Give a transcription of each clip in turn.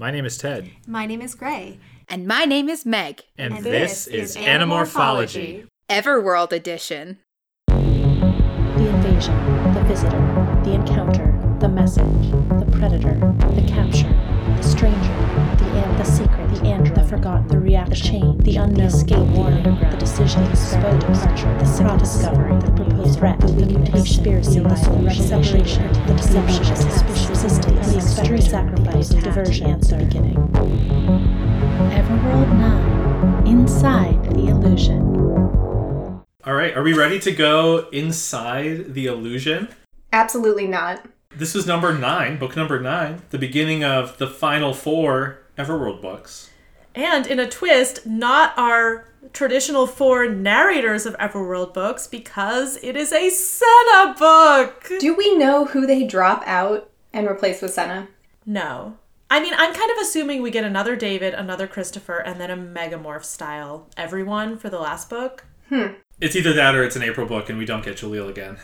My name is Ted. My name is Gray. And my name is Meg. And, And this, this is is Animorphology. Everworld Edition. The invasion, the visitor, the encounter, the message, the predator, the capture, the stranger, the and the secret, the android, the forgotten, the reaction, the chain, the unknown, the escape, the underground, the decision, the spoke departure, the secret discovery, the proposed threat, the mutation, conspiracy, the solution, separation, the deception, the suspicion, persistence, the extreme sacrifice, the diversion, answer, beginning. Everworld 9, Inside the Illusion. All right, are we ready to go inside the illusion? Absolutely not. This was number nine, book number nine, the beginning of the final four Everworld books. And in a twist, not our traditional four narrators of Everworld books because it is a Senna book. Do we know who they drop out and replace with Senna? No. I mean, I'm kind of assuming we get another David, another Christopher, and then a Megamorph style everyone for the last book. Hmm. It's either that or it's an April book and we don't get Jalil again.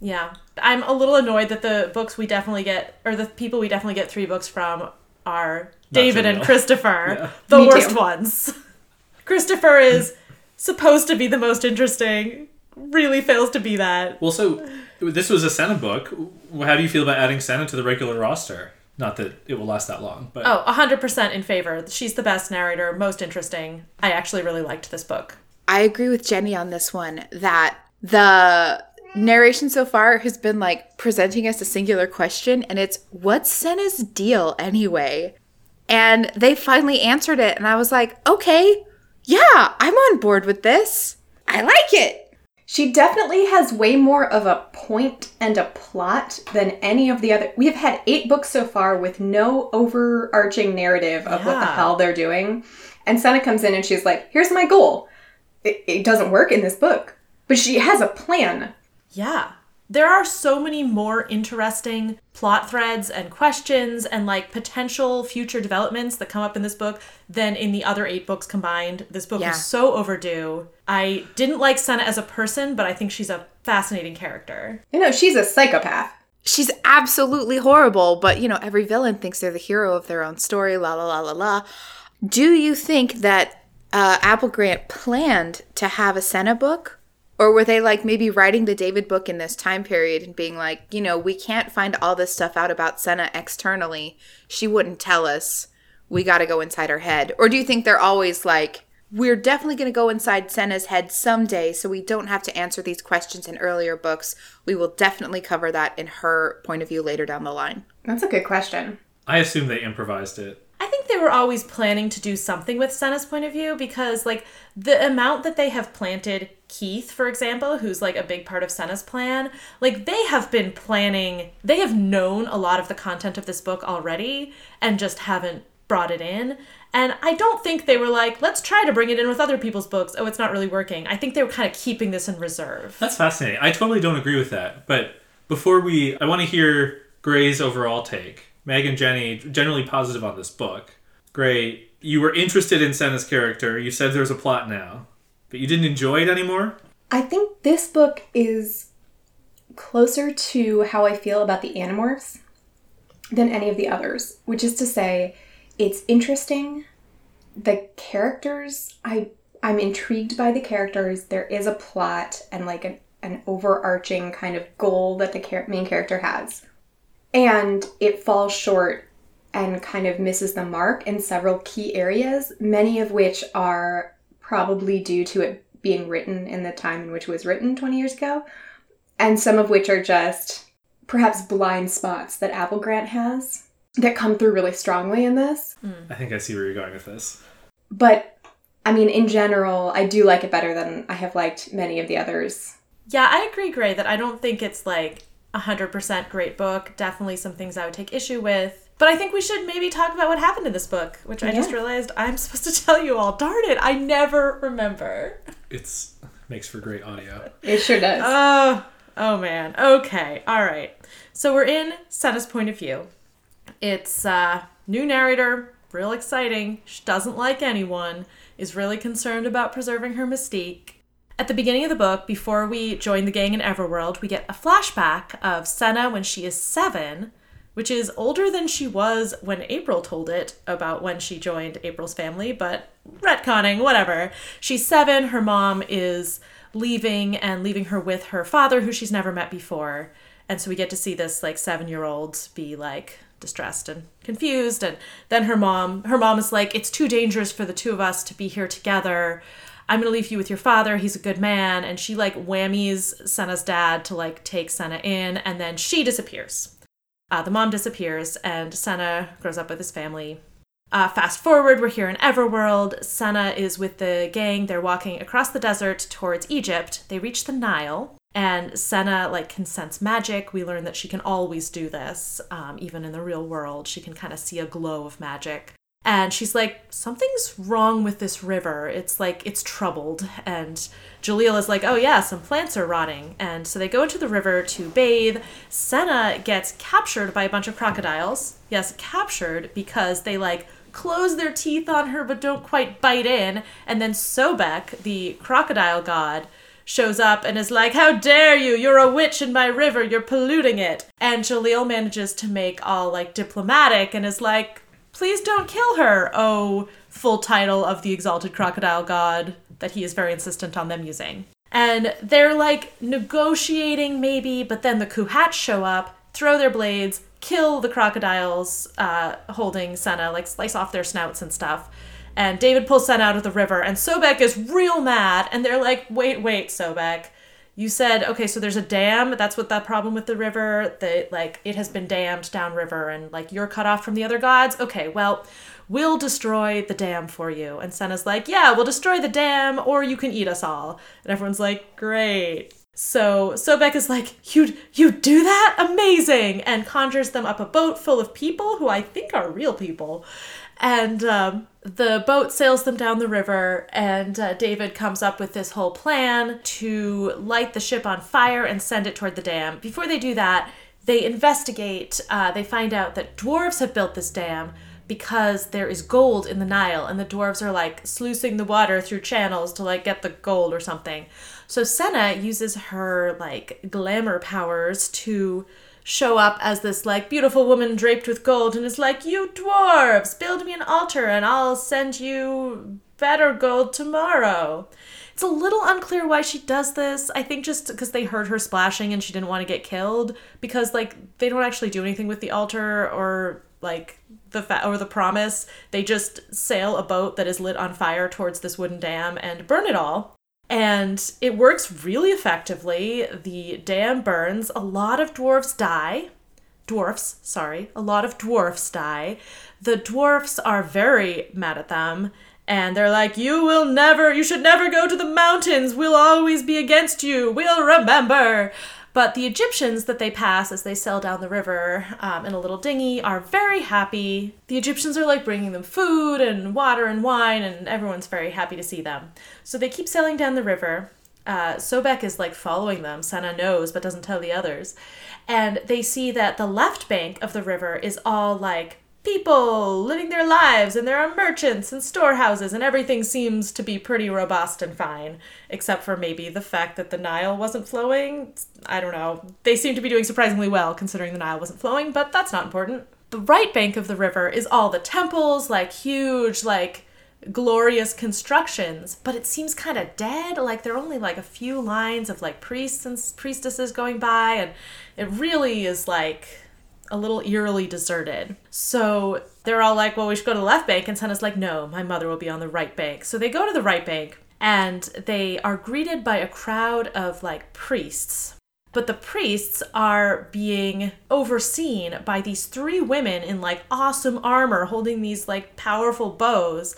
Yeah. I'm a little annoyed that the books we definitely get, or the people we definitely get three books from are David and Christopher, Yeah. the Me worst too. ones. Christopher is supposed to be the most interesting, really fails to be that. Well, so this was a Senna book. How do you feel about adding Senna to the regular roster? Not that it will last that long, but Oh, 100% in favor. She's the best narrator, most interesting. I actually really liked this book. I agree with Jenny on this one that the narration so far has been like presenting us a singular question, and it's what's Senna's deal anyway? And they finally answered it, and I was like, okay, yeah, I'm on board with this. I like it. She definitely has way more of a point and a plot than any of the other. We have had eight books so far with no overarching narrative of what the hell they're doing. And Senna comes in and she's like, here's my goal. It, it doesn't work in this book, but she has a plan. Yeah. There are so many more interesting plot threads and questions and like potential future developments that come up in this book than in the other eight books combined. This book Yeah. was so overdue. I didn't like Senna as a person, but I think she's a fascinating character. You know, she's a psychopath. She's absolutely horrible, but you know, every villain thinks they're the hero of their own story, la la la la la. Do you think that uh, Applegate planned to have a Senna book? Or were they like maybe writing the David book in this time period and being like, you know, we can't find all this stuff out about Senna externally. She wouldn't tell us. We got to go inside her head. Or do you think they're always like, we're definitely going to go inside Senna's head someday, so we don't have to answer these questions in earlier books. We will definitely cover that in her point of view later down the line. That's a good question. I assume they improvised it. I think they were always planning to do something with Senna's point of view because, like, the amount that they have planted Keith, for example, who's like a big part of Senna's plan, like, they have been planning, they have known a lot of the content of this book already and just haven't brought it in. And I don't think they were like, let's try to bring it in with other people's books. Oh, it's not really working. I think they were kind of keeping this in reserve. That's fascinating. I totally don't agree with that. But before we, I want to hear Gray's overall take. Meg and Jenny, generally positive on this book. Gray, you were interested in Senna's character. You said there's a plot now, but you didn't enjoy it anymore? I think this book is closer to how I feel about the Animorphs than any of the others, which is to say, it's interesting. The characters, I I'm intrigued by the characters. There is a plot and like an, an overarching kind of goal that the char- main character has. And it falls short and kind of misses the mark in several key areas, many of which are probably due to it being written in the time in which it was written 20 years ago, and some of which are just perhaps blind spots that Applegate has that come through really strongly in this. Hmm. I think I see where you're going with this. But I mean, in general, I do like it better than I have liked many of the others. Yeah, I agree, Gray, that I don't think it's like a 100% great book. Definitely some things I would take issue with. But I think we should maybe talk about what happened in this book, which I just realized I'm supposed to tell you all. Darn it, I never remember. It's makes for great audio. It sure does. Oh, oh man. Okay, all right. So we're in Senna's point of view. It's uh, new narrator, real exciting. She doesn't like anyone, is really concerned about preserving her mystique. At the beginning of the book, before we join the gang in Everworld, we get a flashback of Senna when she is seven, which is older than she was when April told it about when she joined April's family, but retconning, whatever. She's seven, her mom is leaving and leaving her with her father, who she's never met before. And so we get to see this like seven year old be like distressed and confused. And then her mom, her mom is like, it's too dangerous for the two of us to be here together. I'm gonna leave you with your father. He's a good man. And she like whammies Senna's dad to like take Senna in, and then she disappears. Uh, the mom disappears, and Senna grows up with his family. Uh, fast forward, we're here in Everworld. Senna is with the gang. They're walking across the desert towards Egypt. They reach the Nile, and Senna like can sense magic. We learn that she can always do this, um, even in the real world. She can kind of see a glow of magic. And she's like, something's wrong with this river. It's like it's troubled. And Jalil is like, oh yeah, some plants are rotting. And so they go into the river to bathe. Senna gets captured by a bunch of crocodiles. Yes, captured because they like close their teeth on her but don't quite bite in. And then Sobek, the crocodile god, shows up and is like, How dare you? You're a witch in my river. You're polluting it. And Jalil manages to make all like diplomatic and is like, Please don't kill her. Oh, full title of the exalted crocodile god that he is very insistent on them using. And they're like negotiating maybe, but then the Kuhats show up, throw their blades, kill the crocodiles uh, holding Senna, like slice off their snouts and stuff. And David pulls Senna out of the river, and Sobek is real mad. And they're like, wait, wait, Sobek. You said, okay, so there's a dam. That's what that problem with the river, that like it has been dammed downriver and like you're cut off from the other gods. Okay, well, we'll destroy the dam for you. And Senna's like, yeah, we'll destroy the dam or you can eat us all. And everyone's like, great. So Sobek is like, you you do that? Amazing! And conjures them up a boat full of people who I think are real people. And um, the boat sails them down the river, and uh, David comes up with this whole plan to light the ship on fire and send it toward the dam. Before they do that, they investigate. Uh, they find out that dwarves have built this dam because there is gold in the Nile, and the dwarves are like sluicing the water through channels to like get the gold or something. So Senna uses her like glamour powers to show up as this like beautiful woman draped with gold and is like, You dwarves, build me an altar and I'll send you better gold tomorrow. It's a little unclear why she does this. I think just because they heard her splashing and she didn't want to get killed. Because like they don't actually do anything with the altar or like the fa- or the promise. They just sail a boat that is lit on fire towards this wooden dam and burn it all. And it works really effectively. The dam burns. A lot of dwarves die. Dwarfs, sorry. A lot of dwarfs die. The dwarfs are very mad at them. And they're like, You will never, you should never go to the mountains. We'll always be against you. We'll remember. But the Egyptians that they pass as they sail down the river um, in a little dinghy are very happy. The Egyptians are like bringing them food and water and wine, and everyone's very happy to see them. So they keep sailing down the river. Uh, Sobek is like following them. Senna knows but doesn't tell the others. And they see that the left bank of the river is all like people living their lives and there are merchants and storehouses and everything seems to be pretty robust and fine except for maybe the fact that the Nile wasn't flowing. I don't know. They seem to be doing surprisingly well considering the Nile wasn't flowing, but that's not important. The right bank of the river is all the temples, like huge like glorious constructions, but it seems kind of dead. Like there are only like a few lines of like priests and priestesses going by and it really is like a little eerily deserted. So they're all like, well, we should go to the left bank. And Senna's like, no, my mother will be on the right bank. So they go to the right bank and they are greeted by a crowd of like priests. But the priests are being overseen by these three women in like awesome armor holding these like powerful bows.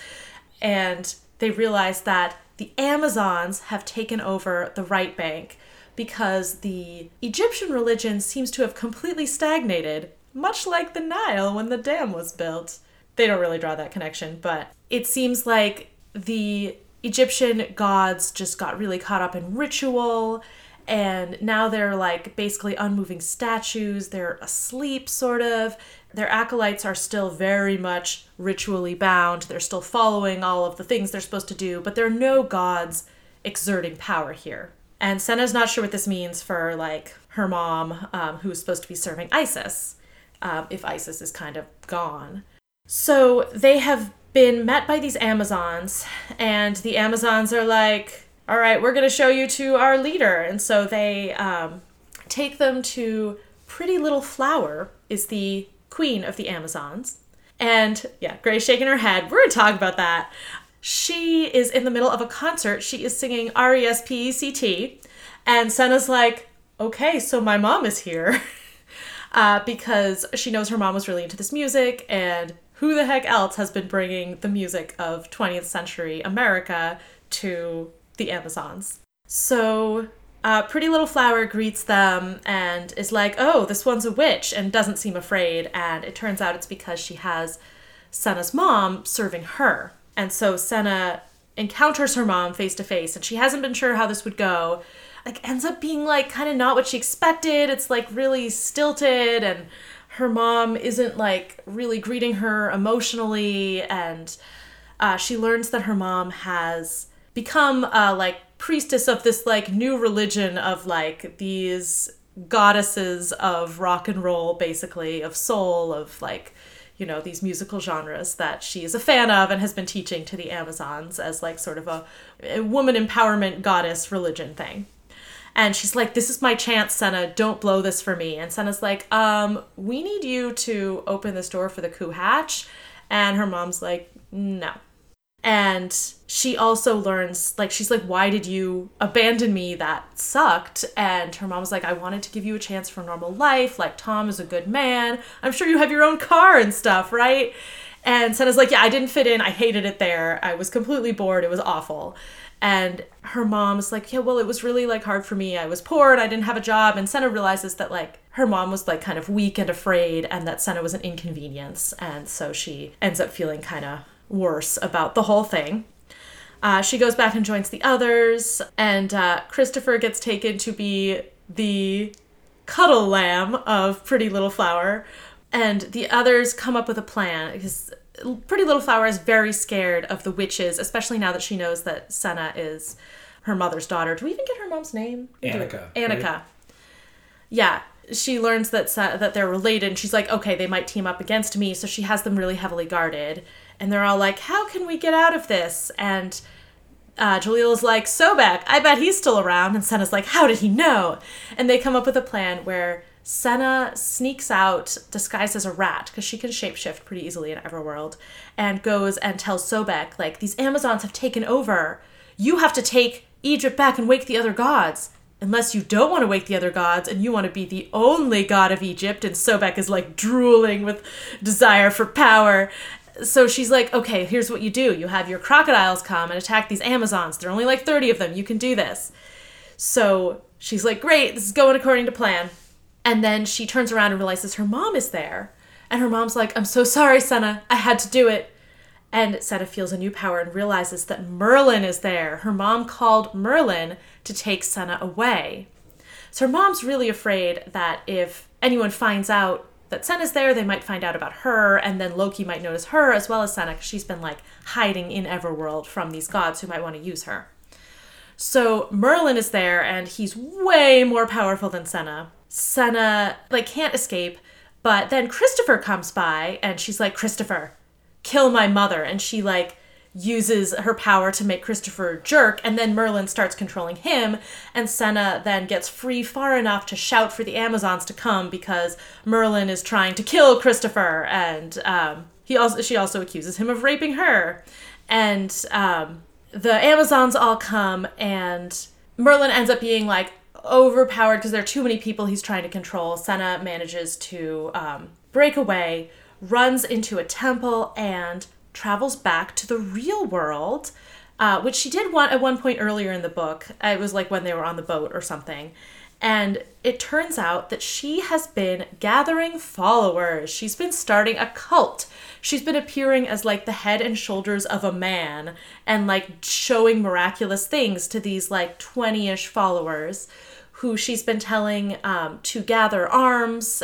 And they realize that the Amazons have taken over the right bank because the Egyptian religion seems to have completely stagnated, much like the Nile when the dam was built. They don't really draw that connection, but it seems like the Egyptian gods just got really caught up in ritual and now they're like basically unmoving statues. They're asleep, sort of. Their acolytes are still very much ritually bound. They're still following all of the things they're supposed to do, but there are no gods exerting power here. And Senna's not sure what this means for like her mom, um, who's supposed to be serving Isis. um, if Isis is kind of gone. So they have been met by these Amazons, and the Amazons are like, all right, we're going to show you to our leader. And so they um, take them to Pretty Little Flower, is the queen of the Amazons. And yeah, Gray's shaking her head. We're to talk about that. She is in the middle of a concert. She is singing R E S P E C T. And Senna's like, okay, so my mom is here. uh, because she knows her mom was really into this music, and who the heck else has been bringing the music of 20th century America to the Amazons? So, uh, Pretty Little Flower greets them and is like, oh, this one's a witch, and doesn't seem afraid. And it turns out it's because she has Senna's mom serving her. And so Senna encounters her mom face to face, and she hasn't been sure how this would go. Like, ends up being like kind of not what she expected. It's like really stilted, and her mom isn't like really greeting her emotionally. And uh, she learns that her mom has become uh, like priestess of this like new religion of like these goddesses of rock and roll, basically, of soul, of like you know these musical genres that she is a fan of and has been teaching to the amazons as like sort of a, a woman empowerment goddess religion thing. And she's like this is my chance senna. Don't blow this for me. And senna's like um we need you to open this door for the Coo-Hatch. And her mom's like no and she also learns like she's like why did you abandon me that sucked? And her mom's like i wanted to give you a chance for normal life. Like tom is a good man. I'm sure you have your own car and stuff right? And senna's like yeah i didn't fit in. I hated it there. I was completely bored. It was awful. And her mom's like yeah well it was really like hard for me. I was poor and i didn't have a job. And senna realizes that like her mom was like kind of weak and afraid and that senna was an inconvenience. And so she ends up feeling kind of worse about the whole thing. Uh, she goes back and joins the others, and uh, Christopher gets taken to be the cuddle lamb of Pretty Little Flower. And the others come up with a plan because Pretty Little Flower is very scared of the witches, especially now that she knows that Senna is her mother's daughter. Do we even get her mom's name? Annika, Annika. right? Yeah. She learns that that they're related, and she's like, okay, they might team up against me, so she has them really heavily guarded and they're all like, "How can we get out of this?" And uh, Jalil's like, "Sobek, I bet he's still around." And Senna's like, "How did he know?" And they come up with a plan where Senna sneaks out disguised as a rat because she can shapeshift pretty easily in Everworld, and goes and tells Sobek, like, "These Amazons have taken over. You have to take Egypt back and wake the other gods." Unless you don't want to wake the other gods and you want to be the only god of Egypt, and Sobek is like drooling with desire for power so she's like, okay, here's what you do. You have your crocodiles come and attack these Amazons. There are only like 30 of them. You can do this. So she's like, great, this is going according to plan. And then she turns around and realizes her mom is there. And her mom's like, I'm so sorry, Senna. I had to do it. And Senna feels a new power and realizes that Merlin is there. Her mom called Merlin to take Senna away. So her mom's really afraid that if anyone finds out that Senna's there, they might find out about her, and then Loki might notice her as well as Senna, 'cause she's been like hiding in Everworld from these gods who might want to use her. So Merlin is there, and he's way more powerful than Senna. Senna like can't escape, but then Christopher comes by, and she's like, Christopher, kill my mother, and she like uses her power to make Christopher jerk, and then Merlin starts controlling him, and Senna then gets free far enough to shout for the Amazons to come because Merlin is trying to kill Christopher, and um, he also she also accuses him of raping her, and um, the Amazons all come, and Merlin ends up being like overpowered because there are too many people he's trying to control. Senna manages to um, break away, runs into a temple, and travels back to the real world, uh, which she did want at one point earlier in the book. It was like when they were on the boat or something. And it turns out that she has been gathering followers. She's been starting a cult. She's been appearing as like the head and shoulders of a man and like showing miraculous things to these like 20 ish followers who she's been telling um, to gather arms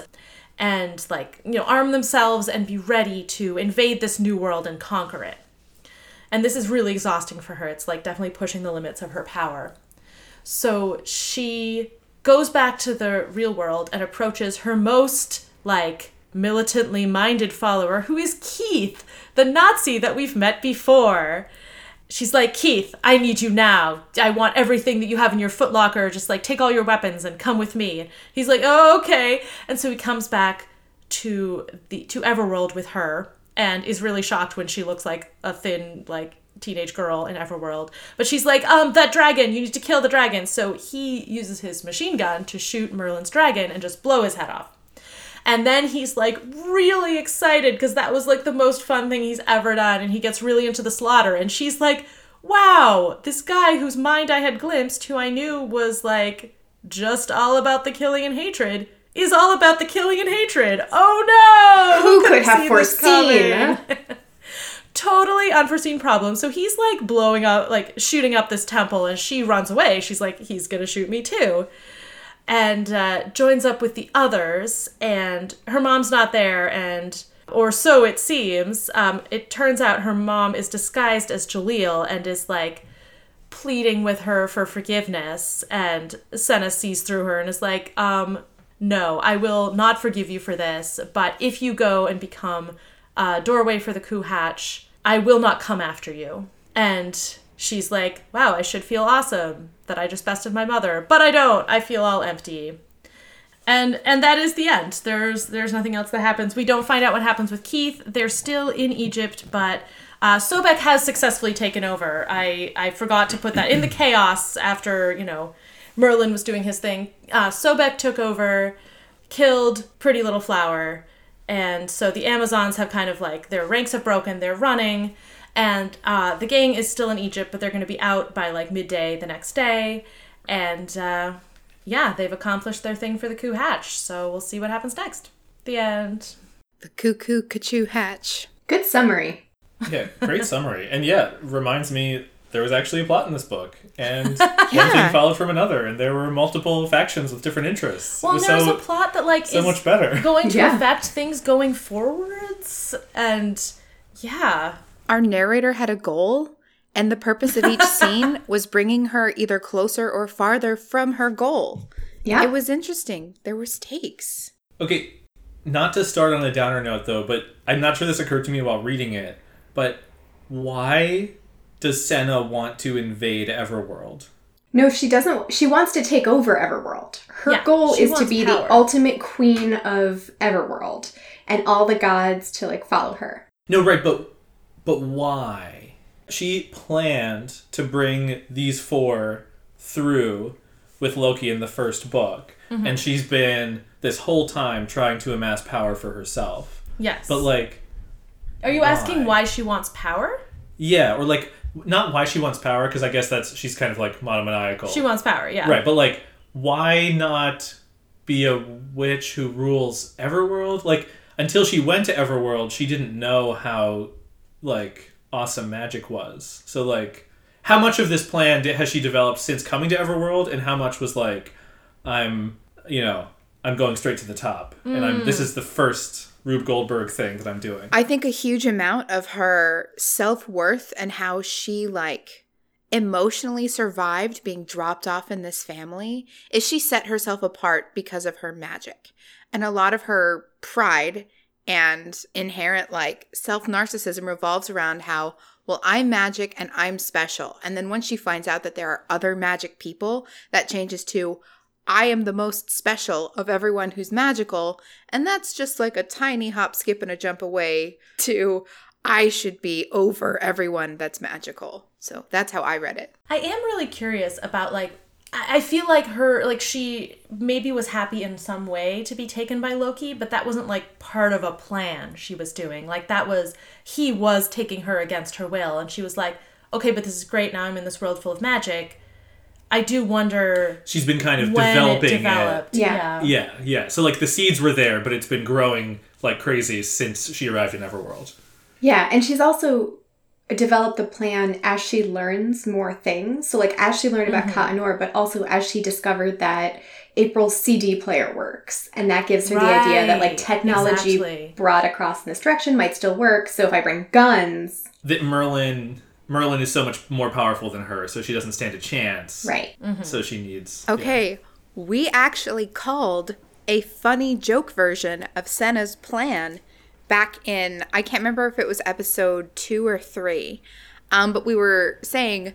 and like you know arm themselves and be ready to invade this new world and conquer it. And this is really exhausting for her. It's like definitely pushing the limits of her power. So she goes back to the real world and approaches her most like militantly minded follower who is Keith, the Nazi that we've met before. She's like, Keith, I need you now. I want everything that you have in your footlocker. Just like take all your weapons and come with me. He's like, oh, okay. And so he comes back to the to Everworld with her and is really shocked when she looks like a thin, like teenage girl in Everworld. But she's like, um, that dragon, you need to kill the dragon. So he uses his machine gun to shoot Merlin's dragon and just blow his head off. And then he's like really excited because that was like the most fun thing he's ever done. And he gets really into the slaughter. And she's like, wow, this guy whose mind I had glimpsed, who I knew was like just all about the killing and hatred, is all about the killing and hatred. Oh no! Who could have foreseen? totally unforeseen problem. So he's like blowing up, like shooting up this temple, and she runs away. She's like, he's gonna shoot me too. And uh, joins up with the others, and her mom's not there, and or so it seems. Um, it turns out her mom is disguised as Jalil and is like pleading with her for forgiveness. And Senna sees through her and is like, um, no, I will not forgive you for this, but if you go and become a doorway for the Coo-Hatch, I will not come after you. And she's like, wow, I should feel awesome that I just bested my mother, but I don't. I feel all empty. And and that is the end. There's there's nothing else that happens. We don't find out what happens with Keith. They're still in Egypt, but uh, Sobek has successfully taken over. I I forgot to put that in the chaos after you know Merlin was doing his thing. Uh, Sobek took over, killed Pretty Little Flower, and so the Amazons have kind of like their ranks have broken. They're running, and uh, the gang is still in Egypt, but they're going to be out by like midday the next day, and uh, yeah, they've accomplished their thing for the Coo-Hatch. So we'll see what happens next. The end. The cuckoo cachoo hatch. Good summary. Yeah, great summary. And yeah, reminds me there was actually a plot in this book, and one Yeah. thing followed from another, and there were multiple factions with different interests. Well, it was there's so a plot that like so is much better. going to Yeah. affect things going forwards, and yeah, Our narrator had a goal, and the purpose of each scene was bringing her either closer or farther from her goal. Yeah. It was interesting. There were stakes. Okay, not to start on a downer note though, but I'm not sure this occurred to me while reading it. But why does Senna want to invade Everworld? No, she doesn't. She wants to take over Everworld. Her Yeah, goal is to be power. the ultimate queen of Everworld and all the gods to like follow her. No, right, but but why? She planned to bring these four through with Loki in the first book, Mm-hmm. and she's been this whole time trying to amass power for herself. yes. But like, are you asking why? why she wants power? yeah, or like not why she wants power because I guess that's she's kind of like monomaniacal. She wants power. Yeah. Right, but like, why not be a witch who rules Everworld? Like, until she went to Everworld, she didn't know how, like, awesome magic was. So, like, how much of this plan has she developed since coming to Everworld, and how much was like, I'm, you know, I'm going straight to the top, and I'm this is the first Rube Goldberg thing that I'm doing. I think a huge amount of her self worth and how she like emotionally survived being dropped off in this family is she set herself apart because of her magic. And a lot of her pride and inherent like self narcissism revolves around how, well, I'm magic and I'm special. And then once she finds out that there are other magic people, that changes to, I am the most special of everyone who's magical. And that's just like a tiny hop, skip, and a jump away to I should be over everyone that's magical. So that's how I read it. I am really curious about like I I feel like her like she maybe was happy in some way to be taken by Loki, but that wasn't like part of a plan she was doing. Like that was he was taking her against her will and she was like, "Okay, but this is great. Now I'm in this world full of magic." I do wonder She's been kind of when developing it developed. Yeah. Yeah, yeah. So like the seeds were there, but it's been growing like crazy since she arrived in Everworld. Yeah, and she's also developed the plan as she learns more things. So like as she learned about Ka Anor, but also as she discovered that April's CD player works. And that gives her the idea that like technology exactly. brought across in this direction might still work. So if I bring guns, That Merlin Merlin is so much more powerful than her, so she doesn't stand a chance. right. Mm-hmm. So she needs Okay, we actually called a funny joke version of Senna's plan back in, I can't remember if it was episode two or three, um, but we were saying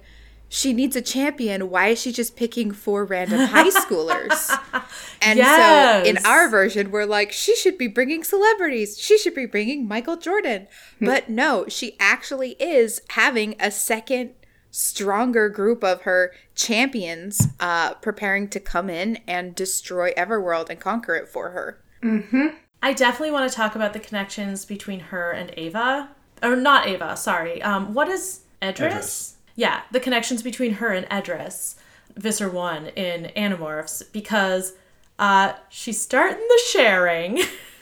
she needs a champion. Why is she just picking four random high schoolers? and so in our version, we're like, she should be bringing celebrities. She should be bringing Michael Jordan. But no, she actually is having a second, stronger group of her champions uh, preparing to come in and destroy Everworld and conquer it for her. I definitely want to talk about the connections between her and Ava. Or not Ava, sorry. Um, what is Edris? Edris. Yeah, the connections between her and Edris, Visser 1 in Animorphs, because uh, she's starting the sharing.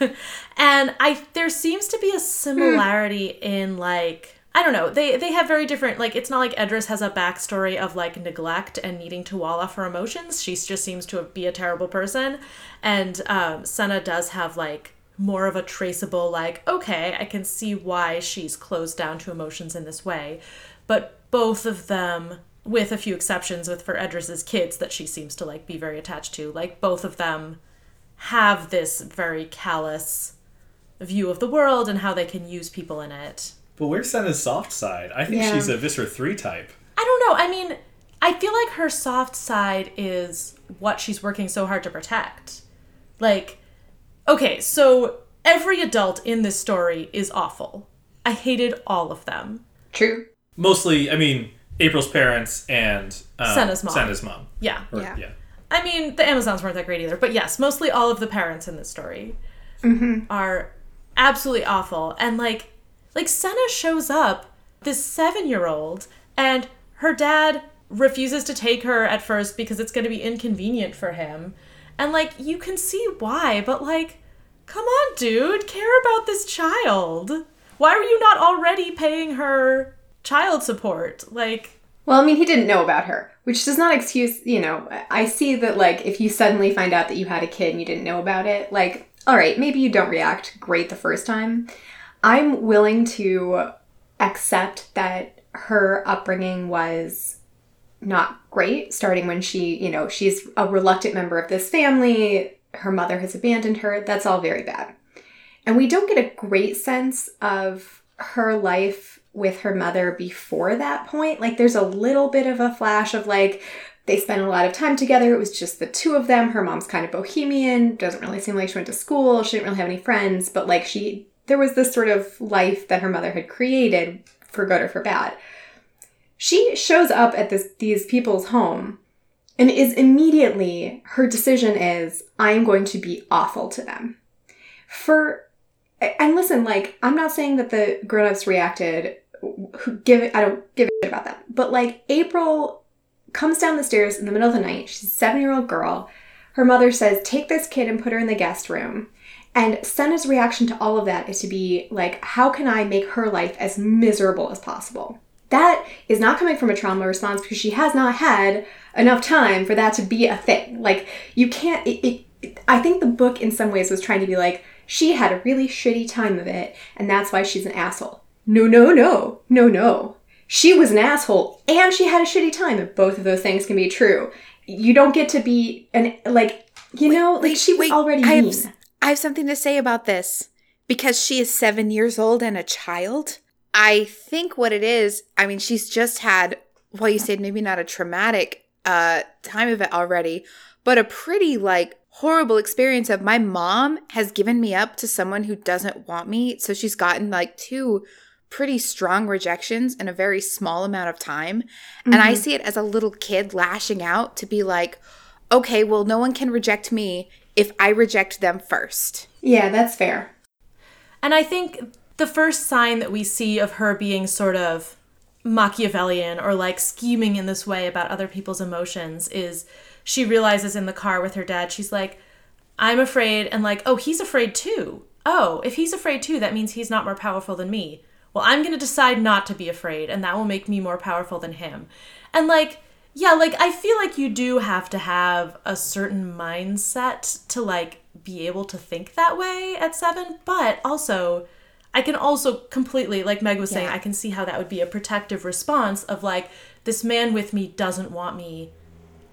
and I there seems to be a similarity in like I don't know. They they have very different like it's not like Edris has a backstory of like neglect and needing to wall off her emotions. She just seems to be a terrible person. And um Senna does have like more of a traceable like okay, I can see why she's closed down to emotions in this way. But both of them with a few exceptions with for Edris's kids that she seems to like be very attached to, like both of them have this very callous view of the world and how they can use people in it. But where's Senna's soft side? I think Yeah. she's a Visser 3 type. I don't know. I mean, I feel like her soft side is what she's working so hard to protect. Like, okay, so every adult in this story is awful. I hated all of them. True. Mostly, I mean, April's parents and um, Senna's mom. Senna's mom. Yeah. Or- Yeah. yeah. I mean, the Amazons weren't that great either, but yes, mostly all of the parents in this story are absolutely awful. And like, like Senna shows up, this seven-year-old, and her dad refuses to take her at first because it's going to be inconvenient for him. And like, you can see why, but like, come on, dude, care about this child. Why were you not already paying her child support? Like, Well, I mean, he didn't know about her, which does not excuse, you know, I see that, like, if you suddenly find out that you had a kid and you didn't know about it, like, all right, maybe you don't react great the first time. I'm willing to accept that her upbringing was not great, starting when she, you know, she's a reluctant member of this family, her mother has abandoned her. That's all very bad. And we don't get a great sense of her life with her mother before that point. Like, there's a little bit of a flash of like, they spent a lot of time together. It was just the two of them. Her mom's kind of bohemian, doesn't really seem like she went to school. She didn't really have any friends, but like, she, there was this sort of life that her mother had created for good or for bad. She shows up at this these people's home and is immediately her decision is I am going to be awful to them. For and listen, like I'm not saying that the grown-ups reacted give I don't give a shit about that. But like April comes down the stairs in the middle of the night. She's a 7-year-old girl. Her mother says, "Take this kid and put her in the guest room." And Senna's reaction to all of that is to be like, how can I make her life as miserable as possible? That is not coming from a trauma response because she has not had enough time for that to be a thing. Like, you can't, it, it, it- I think the book in some ways was trying to be like, she had a really shitty time of it, and that's why she's an asshole. No, no, no, no, no. She was an asshole and she had a shitty time, and both of those things can be true. You don't get to be an, like, you know, like she was Wait, already I mean. have, I have something to say about this. Because she is seven years old and a child, I think what it is, I mean, she's just had, well, you said maybe not a traumatic uh, time of it already, but a pretty like horrible experience of my mom has given me up to someone who doesn't want me. So she's gotten like two pretty strong rejections in a very small amount of time. And I see it as a little kid lashing out to be like, okay, well, no one can reject me if I reject them first. Yeah, that's fair. And I think the first sign that we see of her being sort of Machiavellian or like scheming in this way about other people's emotions is she realizes in the car with her dad, she's like, I'm afraid, and like, oh, he's afraid too. Oh, if he's afraid too, that means he's not more powerful than me. Well, I'm going to decide not to be afraid, and that will make me more powerful than him. And like, yeah, like, I feel like you do have to have a certain mindset to like be able to think that way at seven, but also, I can also completely, like Meg was saying, Yeah. I can see how that would be a protective response of like, this man with me doesn't want me.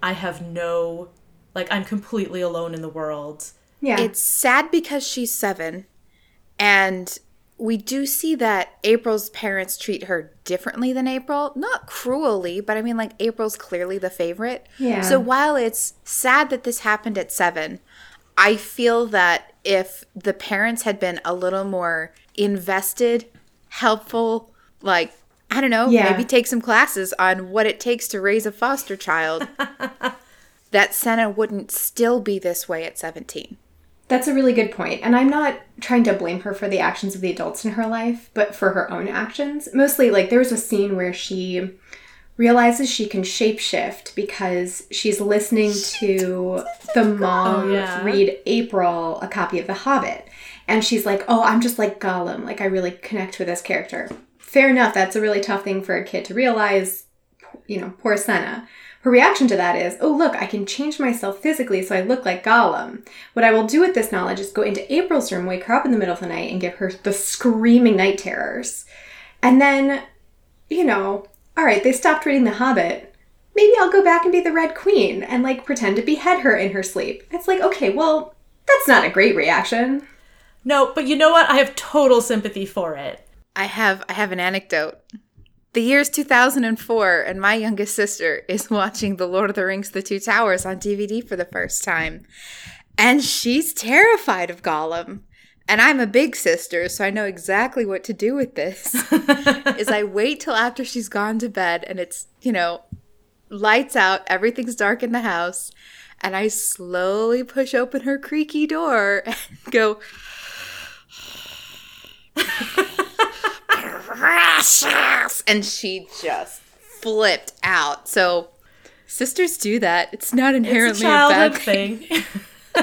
I have no, like, I'm completely alone in the world. Yeah. It's sad because she's seven, and we do see that April's parents treat her differently than April. Not cruelly, but I mean, like, April's clearly the favorite. Yeah. So while it's sad that this happened at seven, I feel that if the parents had been a little more invested, helpful, like, I don't know, Yeah. maybe take some classes on what it takes to raise a foster child, that Senna wouldn't still be this way at 17. That's a really good point. And I'm not trying to blame her for the actions of the adults in her life, but for her own actions. Mostly, like, there was a scene where she realizes she can shapeshift because she's listening to the oh, mom Oh, yeah. read April a copy of The Hobbit. And she's like, oh, I'm just like Gollum. Like, I really connect with this character. Fair enough. That's a really tough thing for a kid to realize. You know, poor Senna. Her reaction to that is, oh, look, I can change myself physically so I look like Gollum. What I will do with this knowledge is go into April's room, wake her up in the middle of the night, and give her the screaming night terrors. And then, you know, all right, they stopped reading The Hobbit. Maybe I'll go back and be the Red Queen and like pretend to behead her in her sleep. It's like, okay, well, that's not a great reaction. No, but you know what? I have total sympathy for it. I have I have an anecdote. The year's 2004 and my youngest sister is watching The Lord of the Rings The Two Towers on DVD for the first time. And she's terrified of Gollum. And I'm a big sister, so I know exactly what to do with this. is I wait till after she's gone to bed and it's, you know, lights out, everything's dark in the house, and I slowly push open her creaky door and go and she just flipped out so sisters do that it's not It's inherently a a, bad thing, thing.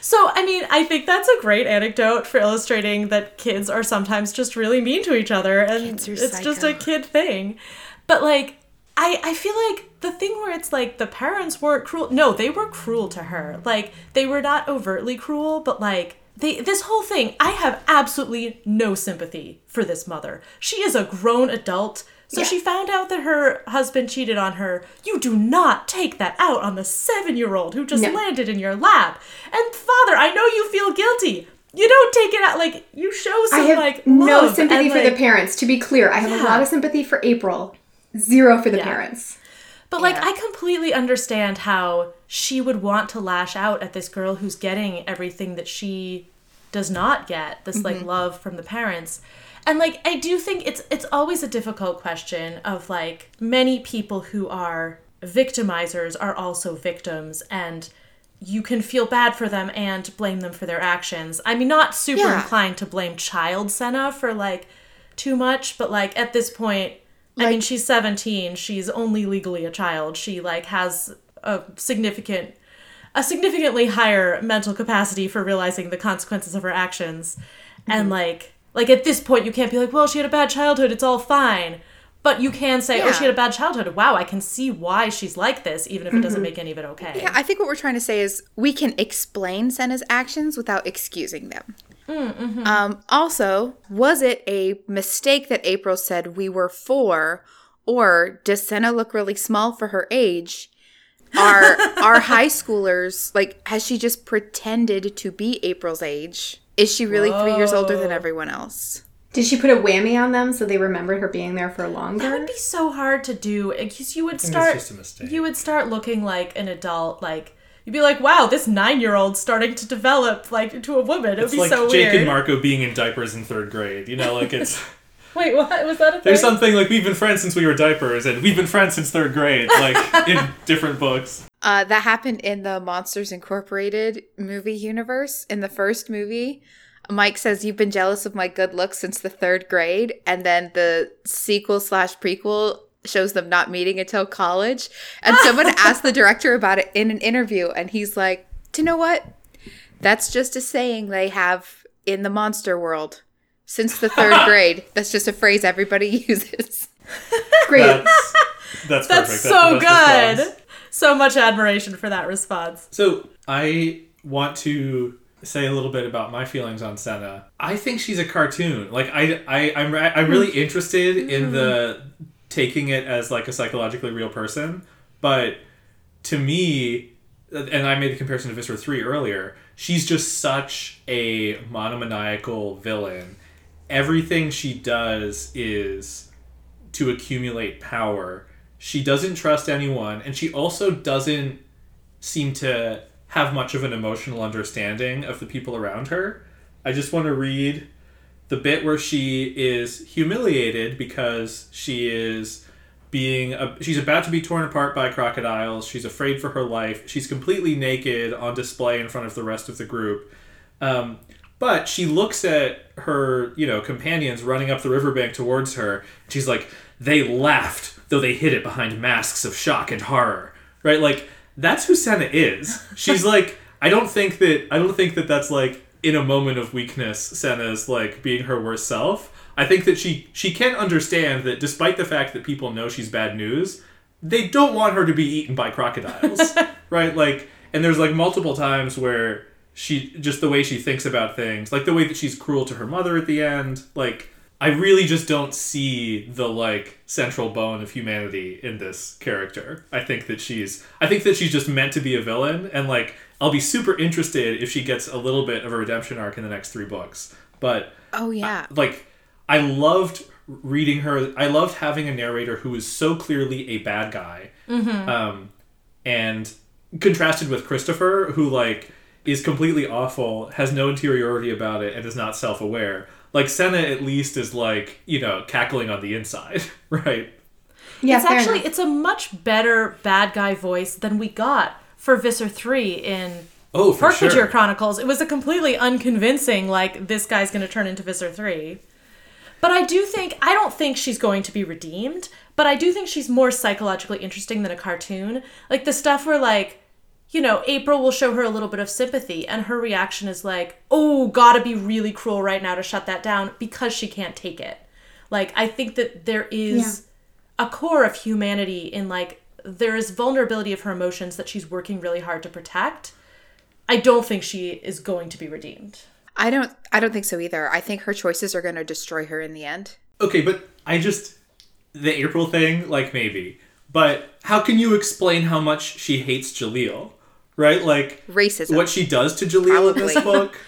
so, I mean, I think that's a great anecdote for illustrating that kids are sometimes just really mean to each other and it's just a kid thing. But like I, I feel like the thing where it's like the parents weren't cruel. No, they were cruel to her. Like they were not overtly cruel, but like they this whole thing, I have absolutely no sympathy for this mother. She is a grown adult. So Yeah. she found out that her husband cheated on her. You do not take that out on the seven year old who just No. landed in your lap. And father, I know you feel guilty. You don't take it out like you show some I have like no sympathy and, for the parents. To be clear, I have Yeah. a lot of sympathy for April, zero for the Yeah. parents. But like Yeah. I completely understand how she would want to lash out at this girl who's getting everything that she does not get, this like mm-hmm. love from the parents. And like I do think it's it's always a difficult question of like many people who are victimizers are also victims and you can feel bad for them and blame them for their actions. I mean not super Yeah. inclined to blame child Senna for like too much, but like at this point I mean, she's 17. She's only legally a child. She like has a significant a significantly higher mental capacity for realizing the consequences of her actions. And mm-hmm. like like at this point you can't be like, "Well, she had a bad childhood. It's all fine." But you can say, "Oh, she had a bad childhood. Wow, I can see why she's like this even if it doesn't mm-hmm. make any of it okay." Yeah, I think what we're trying to say is we can explain Senna's actions without excusing them. Um, also, was it a mistake that April said we were four, or does Senna look really small for her age? Are are high schoolers like? Has she just pretended to be April's age? Is she really three years older than everyone else? Did she put a whammy on them so they remembered her being there for longer? That longer? would be so hard to do because you would think it's start just a mistake. you would start looking like an adult like you'd be like wow this nine-year-old starting to develop like into a woman it would It's be like so Jake weird Jake and Marco being in diapers in third grade. You know, like it's wait what was that a there's something like we've been friends since we were diapers, and we've been friends since third grade, like in different books. Uh, that happened in the Monsters Incorporated movie universe. In the first movie, Mike says, You've been jealous of my good looks since the third grade. And then the sequel slash prequel shows them not meeting until college. And someone asked the director about it in an interview, and he's like, Do you know what? That's just a saying they have in the monster world. Since the third grade. That's just a phrase everybody uses. Great. That's that's, that's perfect. so the good response. so much admiration for that response So I want to say a little bit about my feelings on Senna. I think she's a cartoon. Like I, I, I'm, I'm really hmm. interested in the hmm. Taking it as like a psychologically real person, but to me, and I made the comparison to Visser 3 earlier, she's just such a monomaniacal villain. Everything she does is to accumulate power. She doesn't trust anyone, and she also doesn't seem to have much of an emotional understanding of the people around her. I just want to read the bit where she is humiliated because she is being a, she's about to be torn apart by crocodiles. She's afraid for her life. She's completely naked on display in front of the rest of the group. Um, but she looks at her you know companions running up the riverbank towards her. She's like they laughed though they hid it behind masks of shock and horror. Right? Like that's who senna is. She's like i don't think that i don't think that that's like in a moment of weakness senna's like being her worst self I think that she she can understand that despite the fact that people know she's bad news, they don't want her to be eaten by crocodiles, right? Like, and there's like multiple times where she just the way she thinks about things, like the way that she's cruel to her mother at the end, like. I really just don't see the like central bone of humanity in this character. I think that she's I think that she's just meant to be a villain and like I'll be super interested if she gets a little bit of a redemption arc in the next 3 books. But Oh yeah. like I loved reading her. I loved having a narrator who is so clearly a bad guy, um, and contrasted with Christopher, who like is completely awful, has no interiority about it, and is not self-aware. Like Senna, at least, is like you know cackling on the inside, right? Yeah, it's actually enough. it's a much better bad guy voice than we got for Visser 3 in Oh, for Forfeiture sure. Chronicles. It was a completely unconvincing like this guy's going to turn into Visser 3. But I do think I don't think she's going to be redeemed, but I do think she's more psychologically interesting than a cartoon. Like the stuff where like you know, April will show her a little bit of sympathy, and her reaction is like, oh, gotta be really cruel right now to shut that down because she can't take it. Like, I think that there is a core of humanity in like, there is vulnerability of her emotions that she's working really hard to protect. I don't think she is going to be redeemed. I don't I don't think so either. I think her choices are going to destroy her in the end. Okay, but I just the April thing, like maybe. But how can you explain how much she hates Jalil? Right? Like Racism. what she does to Jalil in this book.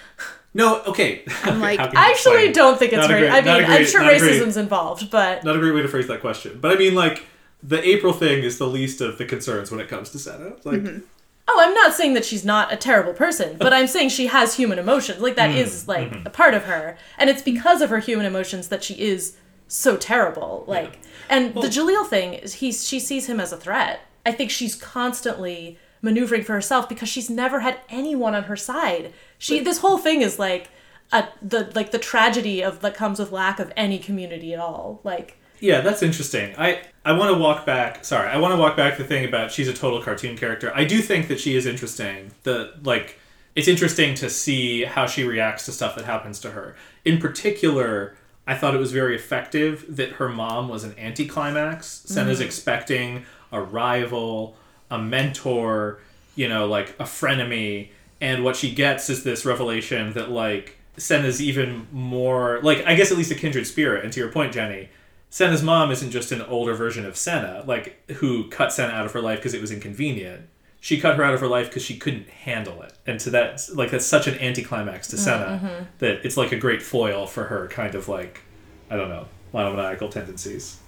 No, okay. I'm like, How can you I actually explain? don't think it's Not right. I not a mean, I'm sure not a great- racism's involved, but Not a great way to phrase that question. But I mean like the April thing is the least of the concerns when it comes to Senna. Like mm-hmm. Oh, I'm not saying that she's not a terrible person, but I'm saying she has human emotions. Like that mm-hmm. is like mm-hmm. a part of her, and it's because of her human emotions that she is so terrible. Like, and the Jalil thing is he she sees him as a threat. I think she's constantly maneuvering for herself because she's never had anyone on her side. She this whole thing is like a the like the tragedy of that comes with lack of any community at all. Like Yeah, that's interesting. I I want to walk back. Sorry, I want to walk back the thing about she's a total cartoon character. I do think that she is interesting. The like it's interesting to see how she reacts to stuff that happens to her. In particular, I thought it was very effective that her mom was an anticlimax. Senna's mm-hmm. expecting a rival, a mentor, you know, like a frenemy, and what she gets is this revelation that like Senna's even more like I guess at least a kindred spirit. And to your point, Jenny, Senna's mom isn't just an older version of Senna, like who cut Senna out of her life because it was inconvenient. She cut her out of her life because she couldn't handle it, and to that, like that's such an anticlimax to Senna mm, mm-hmm. that it's like a great foil for her kind of like, I don't know, monomaniacal tendencies.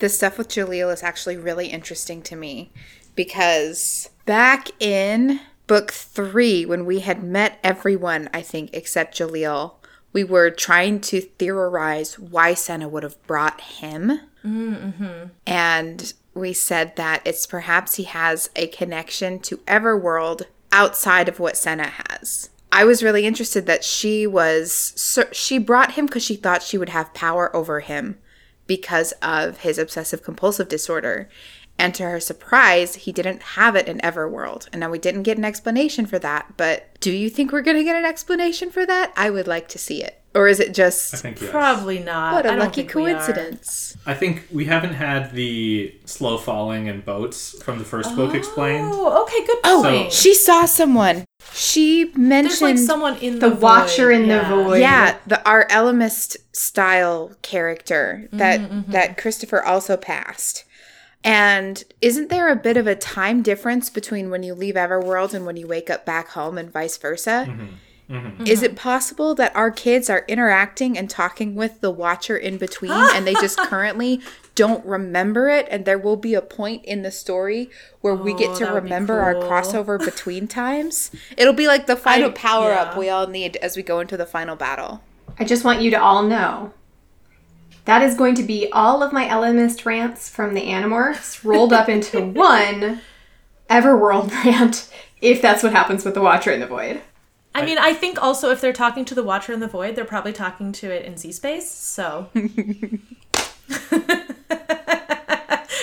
the stuff with Jalil is actually really interesting to me because back in book three, when we had met everyone, I think, except Jalil, we were trying to theorize why Senna would have brought him. Mm-hmm. And we said that it's perhaps he has a connection to Everworld outside of what Senna has. I was really interested that she was she brought him because she thought she would have power over him because of his obsessive compulsive disorder. And to her surprise, he didn't have it in Everworld. And now we didn't get an explanation for that, but do you think we're going to get an explanation for that? I would like to see it. Or is it I just think yes. probably not. what I a lucky think we are. coincidence? I think we haven't had the slow falling and boats from the first book explained. Oh, okay, good point. Oh, point. she saw someone. She There's mentioned like someone in The the, Watcher void. in the yeah. Void. yeah, the our Ellimist style character that mm-hmm, mm-hmm. that Christopher also passed. And isn't there a bit of a time difference between when you leave Everworld and when you wake up back home and vice versa? Mm-hmm. Mm-hmm. Is mm-hmm. it possible that our kids are interacting and talking with the Watcher in between and they just currently don't remember it? And there will be a point in the story where we get Oh, to that would be remember our crossover between times? It'll be like the final I- power up we all need as we go into the final battle. I just want you to all know that is going to be all of my Ellimist rants from the Animorphs rolled up into one Everworld rant, if that's what happens with the Watcher in the Void. I mean, I think also if they're talking to the Watcher in the Void, they're probably talking to it in Z space. So.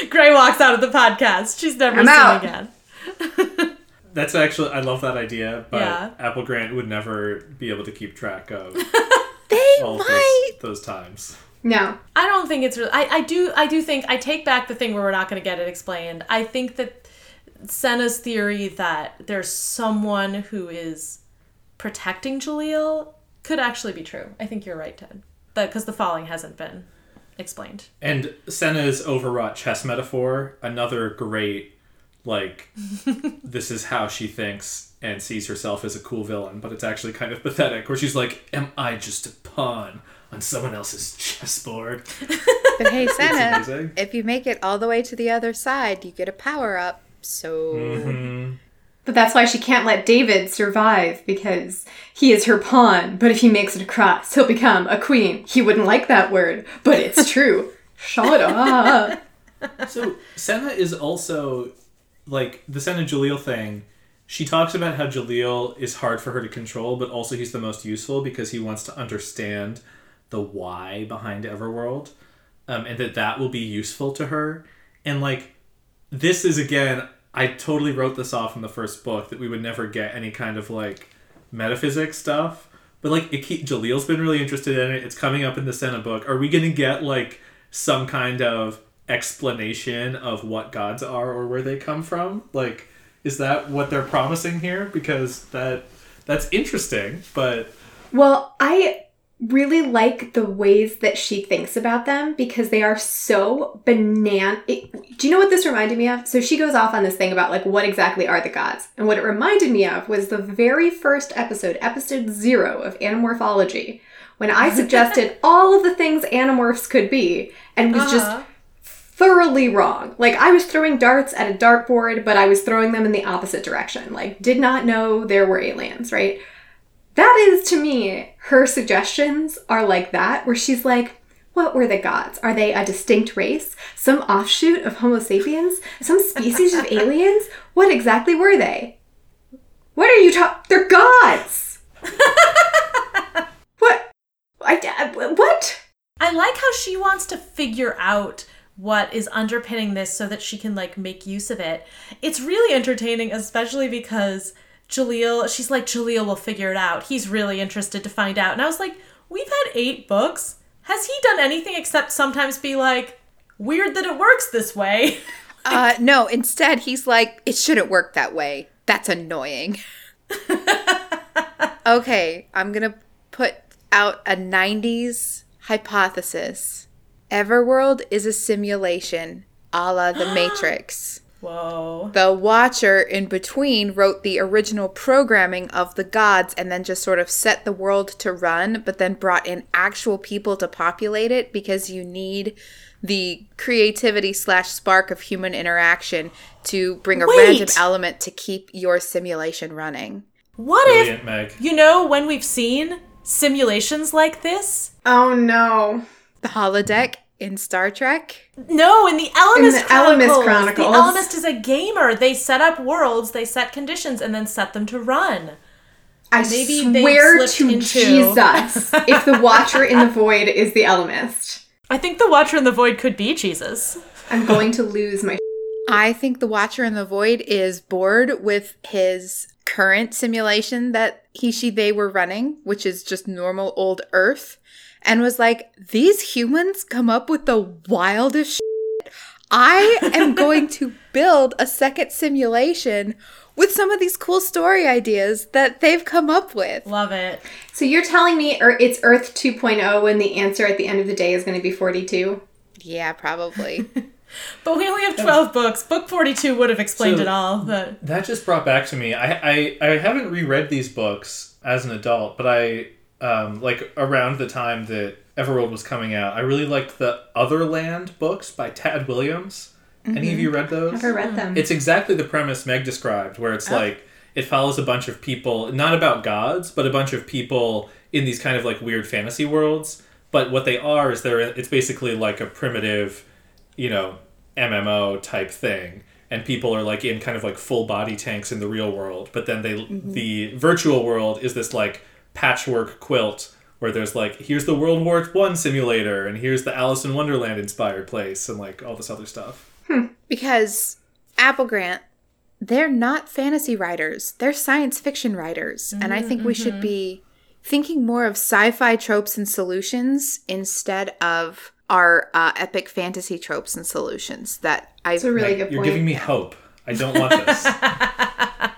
Gray walks out of the podcast. She's never I'm seen out. again. That's actually I love that idea, but Yeah. Apple Grant would never be able to keep track of They all might. those, those times. No. I don't think it's really. I, I do. I do think I take back the thing where we're not going to get it explained. I think that Senna's theory that there's someone who is protecting Jalil could actually be true. I think you're right, Ted. Because the falling hasn't been explained. And Senna's overwrought chess metaphor, another great like this is how she thinks and sees herself as a cool villain, but it's actually kind of pathetic where she's like, Am I just a pawn on someone else's chessboard? But hey, Senna, if you make it all the way to the other side, you get a power up. So Mm-hmm. But that's why she can't let David survive because he is her pawn. But if he makes it across, he'll become a queen. He wouldn't like that word, but it's true. Shut up. So Senna is also like the Senna Jalil thing. She talks about how Jalil is hard for her to control, but also he's the most useful because he wants to understand the why behind Everworld, um, and that that will be useful to her. And like this is again, I totally wrote this off in the first book that we would never get any kind of like metaphysics stuff. But like it keep Jalil's been really interested in it. It's coming up in the Senna book. Are we gonna get like some kind of explanation of what gods are or where they come from? Like, is that what they're promising here? Because that that's interesting, but Well, I really like the ways that she thinks about them because they are so banan. It, do you know what this reminded me of? So she goes off on this thing about like what exactly are the gods, and what it reminded me of was the very first episode, episode zero of Animorphology, when I suggested all of the things Animorphs could be, and was just Uh-huh. thoroughly wrong. Like I was throwing darts at a dartboard, but I was throwing them in the opposite direction. Like did not know there were aliens, right? That is to me her suggestions are like that where she's like what were the gods? Are they a distinct race? Some offshoot of Homo sapiens? Some species of aliens? What exactly were they? What are you talking? They're gods! what? I, I- uh, what? I like how she wants to figure out what is underpinning this so that she can like make use of it. It's really entertaining, especially because Jalil, she's like, Jalil will figure it out. He's really interested to find out. And I was like, we've had eight books. Has he done anything except sometimes be like, weird that it works this way? Uh, no, instead, he's like, it shouldn't work that way. That's annoying. okay, I'm going to put out a 90s hypothesis. Everworld is a simulation a la The Matrix. Whoa. The Watcher in between wrote the original programming of the gods and then just sort of set the world to run, but then brought in actual people to populate it because you need the creativity slash spark of human interaction to bring a Wait! random element to keep your simulation running. What brilliant, if, Meg. you know, when we've seen simulations like this? Oh no. The holodeck in Star Trek. No, in the Ellimist the Ellimist Chronicles. Chronicles. The Ellimist is a gamer. They set up worlds, they set conditions, and then set them to run. I Maybe they swear to into- Jesus if the Watcher in the Void is the Ellimist, I think the Watcher in the Void could be Jesus. I'm going to lose my. I think the Watcher in the Void is bored with his current simulation that he, she, they were running, which is just normal old Earth, and was like, these humans come up with the wildest shit. I am going to build a second simulation with some of these cool story ideas that they've come up with. Love it. So you're telling me er, it's Earth 2.0 and the answer at the end of the day is going to be 42? Yeah, probably. But we only have 12 books. Book 42 would have explained So- it all. But That just brought back to me. I I, I haven't reread these books as an adult, but I um, like around the time that Everworld was coming out, I really liked the Otherland books by Tad Williams. Any of you read those? Never read them. It's exactly the premise Meg described, where it's like it follows a bunch of people, not about gods, but a bunch of people in these kind of like weird fantasy worlds. But what they are is they're it's basically like a primitive, you know, MMO type thing, and people are like in kind of like full body tanks in the real world. But then they the virtual world is this like patchwork quilt where there's like here's the World War One simulator, and here's the Alice in Wonderland inspired place, and like all this other stuff. Hmm. Because Apple Grant, they're not fantasy writers, they're science fiction writers. And I think we should be thinking more of sci fi tropes and solutions instead of our uh, epic fantasy tropes and solutions that I. It's a really Meg, good You're point. giving me hope. I don't want this.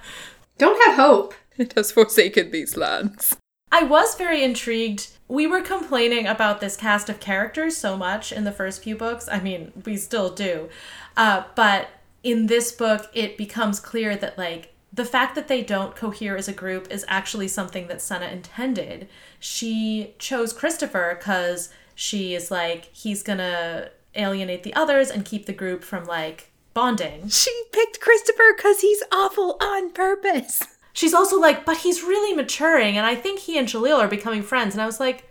Don't have hope. It has forsaken these lands. I was very intrigued. We were complaining about this cast of characters so much in the first few books. I mean, we still do. Uh, but in this book, it becomes clear that, like, the fact that they don't cohere as a group is actually something that Senna intended. She chose Christopher because she is like, he's gonna alienate the others and keep the group from, like, bonding. She picked Christopher because he's awful on purpose. She's also like, but he's really maturing, and I think he and Jalil are becoming friends. And I was like,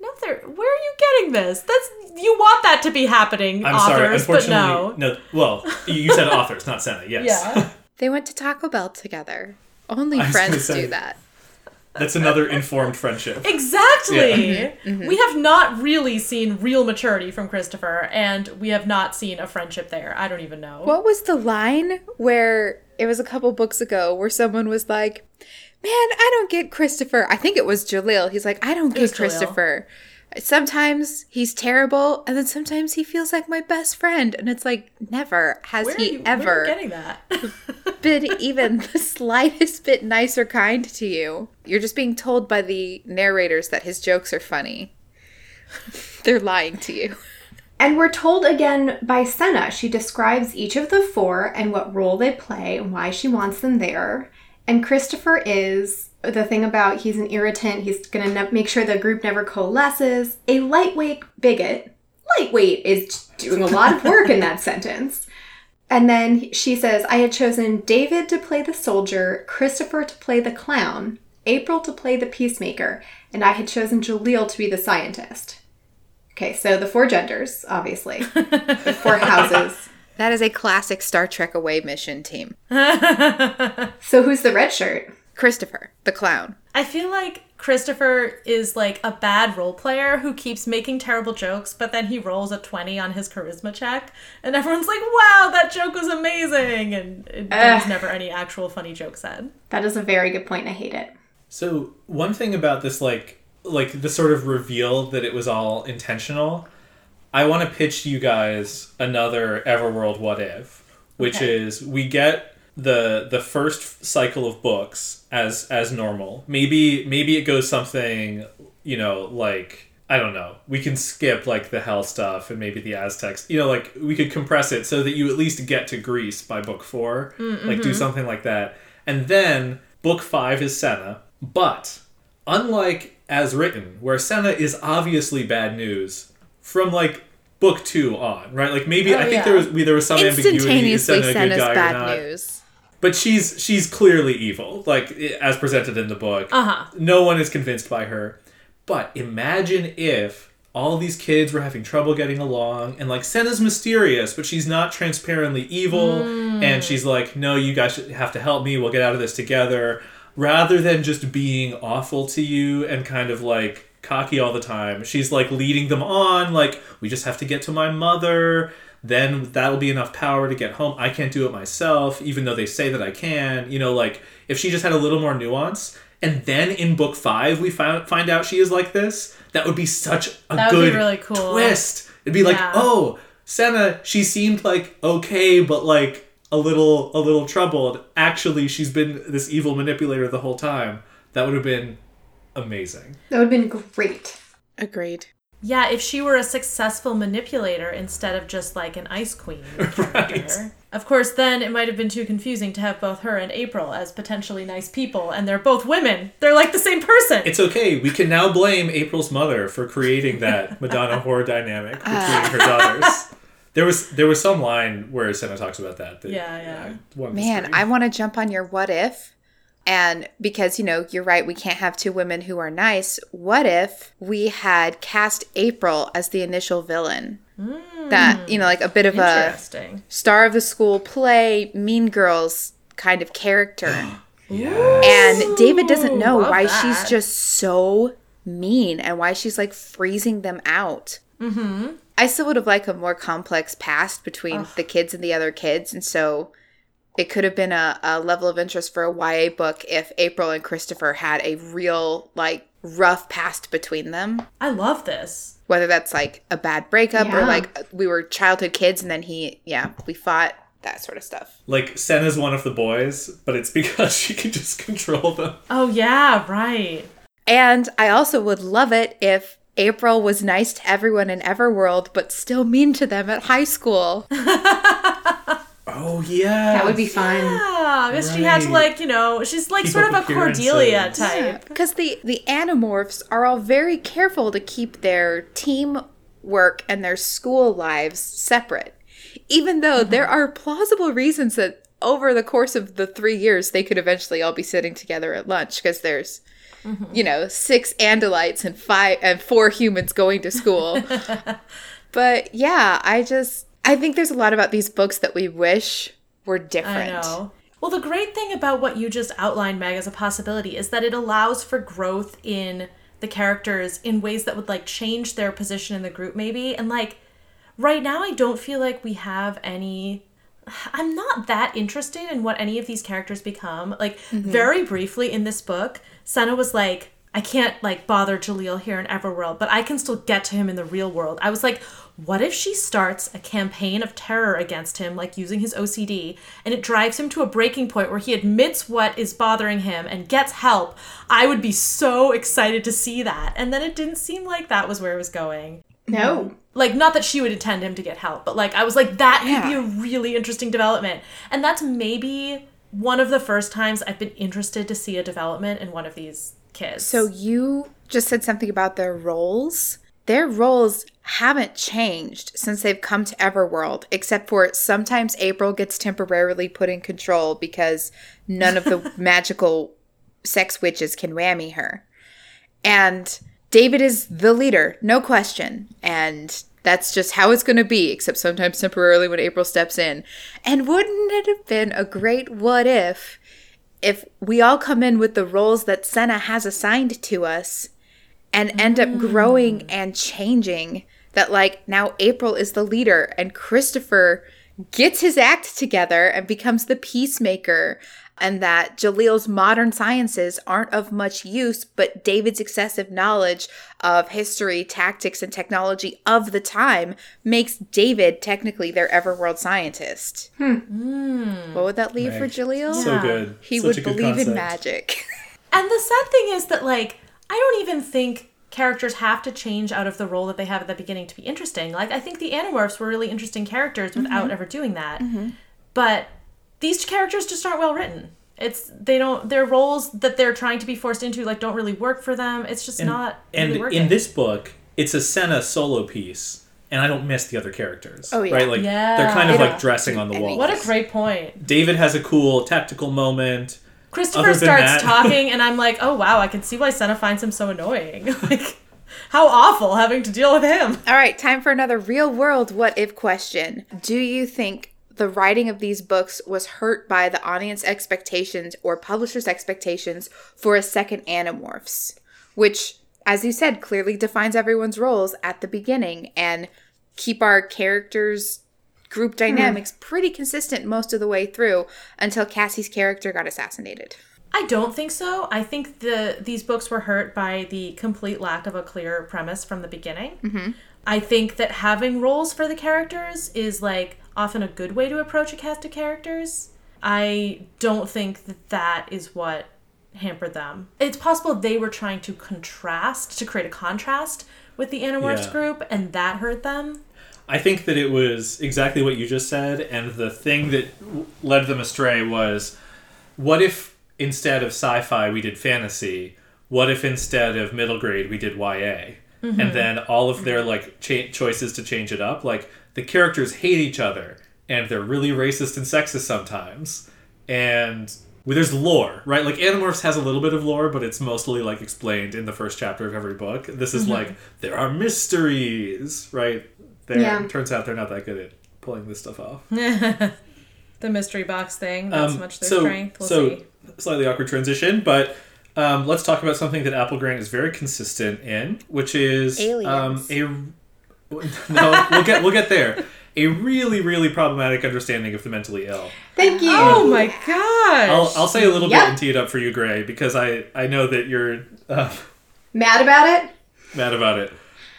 no, they're, where are you getting this? That's you want that to be happening, I'm sorry. authors, but Unfortunately, no. no. Well, you you said authors, not Senna. Yes. Yeah. They went to Taco Bell together. Only I friends say- do that. That's another informed friendship. Exactly. Mm-hmm. Mm-hmm. We have not really seen real maturity from Christopher, and we have not seen a friendship there. I don't even know. What was the line where it was a couple books ago where someone was like, Man, I don't get Christopher. I think it was Jalil. He's like, I don't was get Jalil. Christopher. Sometimes he's terrible, and then sometimes he feels like my best friend. And it's like, never has Where are he you, where are ever you getting that? been even the slightest bit nice or kind to you. You're just being told by the narrators that his jokes are funny. They're lying to you. And we're told again by Senna. She describes each of the four and what role they play and why she wants them there. And Christopher is the thing about he's an irritant. He's going to ne- make sure the group never coalesces. A lightweight bigot. Lightweight is doing a lot of work in that sentence. And then she says, I had chosen David to play the soldier, Christopher to play the clown, April to play the peacemaker, and I had chosen Jalil to be the scientist. Okay, so the four genders, obviously. the four houses. That is a classic Star Trek away mission team. So who's the red shirt? Christopher, the clown. I feel like Christopher is like a bad role player who keeps making terrible jokes, but then he rolls a 20 on his charisma check, and everyone's like, wow, that joke was amazing! And it, there's never any actual funny joke said. That is a very good point. I hate it. So one thing about this, like, like the sort of reveal that it was all intentional. I want to pitch you guys another Everworld What If, which Okay. is we get the the first cycle of books as as normal. Maybe maybe it goes something you know like I don't know. We can skip like the hell stuff and maybe the Aztecs. You know, like we could compress it so that you at least get to Greece by book 4 mm, Like do mm-hmm. something like that. And then book 5 is Senna, but unlike as written where Senna is obviously bad news from like book 2 on, right? Like maybe Oh, I think yeah. there was there was some ambiguity is Senna a good guy or bad not news. But she's she's clearly evil like as presented in the book. Uh-huh. no one is convinced by her. But imagine if all these kids were having trouble getting along and like senna's mysterious but she's not transparently evil and she's like no you guys have to help me. We'll get out of this together. Rather than just being awful to you and kind of like cocky all the time she's like leading them on like we just have to get to my mother then that'll be enough power to get home. I can't do it myself, even though they say that I can. You know, like if she just had a little more nuance, and then in book five we find find out she is like this, that would be such a That would be good really cool. twist. It'd be like, oh, Senna, she seemed like okay, but like a little a little troubled. Actually, she's been this evil manipulator the whole time. That would have been amazing. That would have been great. Agreed. Yeah, if she were a successful manipulator instead of just like an ice queen character. Of course, then it might have been too confusing to have both her and April as potentially nice people, and they're both women. They're like the same person. It's okay. We can now blame April's mother for creating that Madonna horror dynamic between her daughters. There was there was some line where Senna talks about that. that Yeah, yeah. Uh, I wanted to Man. I want to jump on your what if. And because, you know, you're right, we can't have two women who are nice. What if we had cast April as the initial villain? That, you know, like a bit of a star of the school play, mean girls kind of character. And David doesn't know love why that. she's just so mean and why she's like freezing them out. Mm-hmm. I still would have liked a more complex past between the kids and the other kids. And so it could have been a, a level of interest for a YA book if April and Christopher had a real, like, rough past between them. I love this. Whether that's like a bad breakup or like we were childhood kids and then he, yeah, we fought, that sort of stuff. like Sen is one of the boys, but it's because she can just control them. Oh, yeah, right. And I also would love it if April was nice to everyone in Everworld, but still mean to them at high school. Oh yeah, That would be fun. Yeah, I guess she had to, like, you know, she's like Keep sort of a Cordelia type. Because the, the Animorphs are all very careful to keep their team work and their school lives separate. Even though mm-hmm. there are plausible reasons that over the course of the three years, they could eventually all be sitting together at lunch because there's, mm-hmm. you know, six Andalites and five and four humans going to school. but yeah, I just I think there's a lot about these books that we wish were different. I know. Well, the great thing about what you just outlined, Meg, as a possibility is that it allows for growth in the characters in ways that would like change their position in the group, maybe. And like, right now, I don't feel like we have any. I'm not that interested in what any of these characters become. Like, mm-hmm. very briefly in this book, Senna was like, I can't like bother Jalil here in Everworld, but I can still get to him in the real world. I was like, what if she starts a campaign of terror against him, like using his OCD, and it drives him to a breaking point where he admits what is bothering him and gets help? I would be so excited to see that. And then it didn't seem like that was where it was going. No. Like, not that she would intend him to get help, but like, I was like, that could be a really interesting development. And that's maybe one of the first times I've been interested to see a development in one of these kids. So you just said something about their roles. Their roles haven't changed since they've come to Everworld, except for sometimes April gets temporarily put in control because none of the magical sex witches can whammy her. And David is the leader, no question. And that's just how it's going to be, except sometimes temporarily when April steps in. And wouldn't it have been a great what if if we all come in with the roles that Senna has assigned to us and end up mm. growing and changing? That, like, now April is the leader and Christopher gets his act together and becomes the peacemaker. And that Jalil's modern sciences aren't of much use, but David's excessive knowledge of history, tactics, and technology of the time makes David technically their Everworld scientist. Hmm. Hmm. What would that leave for Jalil? So good. He Such would a good believe in magic. And the sad thing is that, like, I don't even think characters have to change out of the role that they have at the beginning to be interesting. Like, I think the Animorphs were really interesting characters without mm-hmm. ever doing that. Mm-hmm. But these characters just aren't well written. It's they don't their roles that they're trying to be forced into like don't really work for them. It's just not and really working. in this book, it's a Senna solo piece, and I don't miss the other characters. Oh, yeah. right? Like Yeah. they're kind of They like dressing on the do wall. what a great point. David has a cool tactical moment. Christopher starts that- talking, and I'm like, oh wow, I can see why Senna finds him so annoying. like, how awful having to deal with him. All right, time for another real world what if question. Do you think the writing of these books was hurt by the audience expectations or publishers' expectations for a second Animorphs? Which, as you said, clearly defines everyone's roles at the beginning and keep our characters' group dynamics pretty consistent most of the way through until Cassie's character got assassinated. I don't think so. I think the these books were hurt by the complete lack of a clear premise from the beginning. Mm-hmm. I think that having roles for the characters is like often a good way to approach a cast of characters. I don't think that that is what hampered them. It's possible they were trying to contrast to create a contrast with the Animorphs Yeah. group, and that hurt them. I think that it was exactly what you just said, and the thing that led them astray was what if instead of sci fi we did fantasy? What if instead of middle grade we did YA? Mm-hmm. And then all of their like cha- choices to change it up, like the characters hate each other and they're really racist and sexist sometimes. And well, there's lore, right? Like Animorphs has a little bit of lore, but it's mostly like explained in the first chapter of every book. This is mm-hmm. like there are mysteries, right? There Yeah. turns out they're not that good at pulling this stuff off. The mystery box thing, that's Um, much their so, strength. We'll so see. slightly awkward transition, but um, let's talk about something that Apple Grant is very consistent in, which is um, Aliens. a no. We'll get we'll get there. A really really problematic understanding of the mentally ill. Thank you. Oh my gosh! I'll, I'll say a little Yep. bit and tee it up for you, Gray, because I I know that you're uh, Mad about it? mad about it.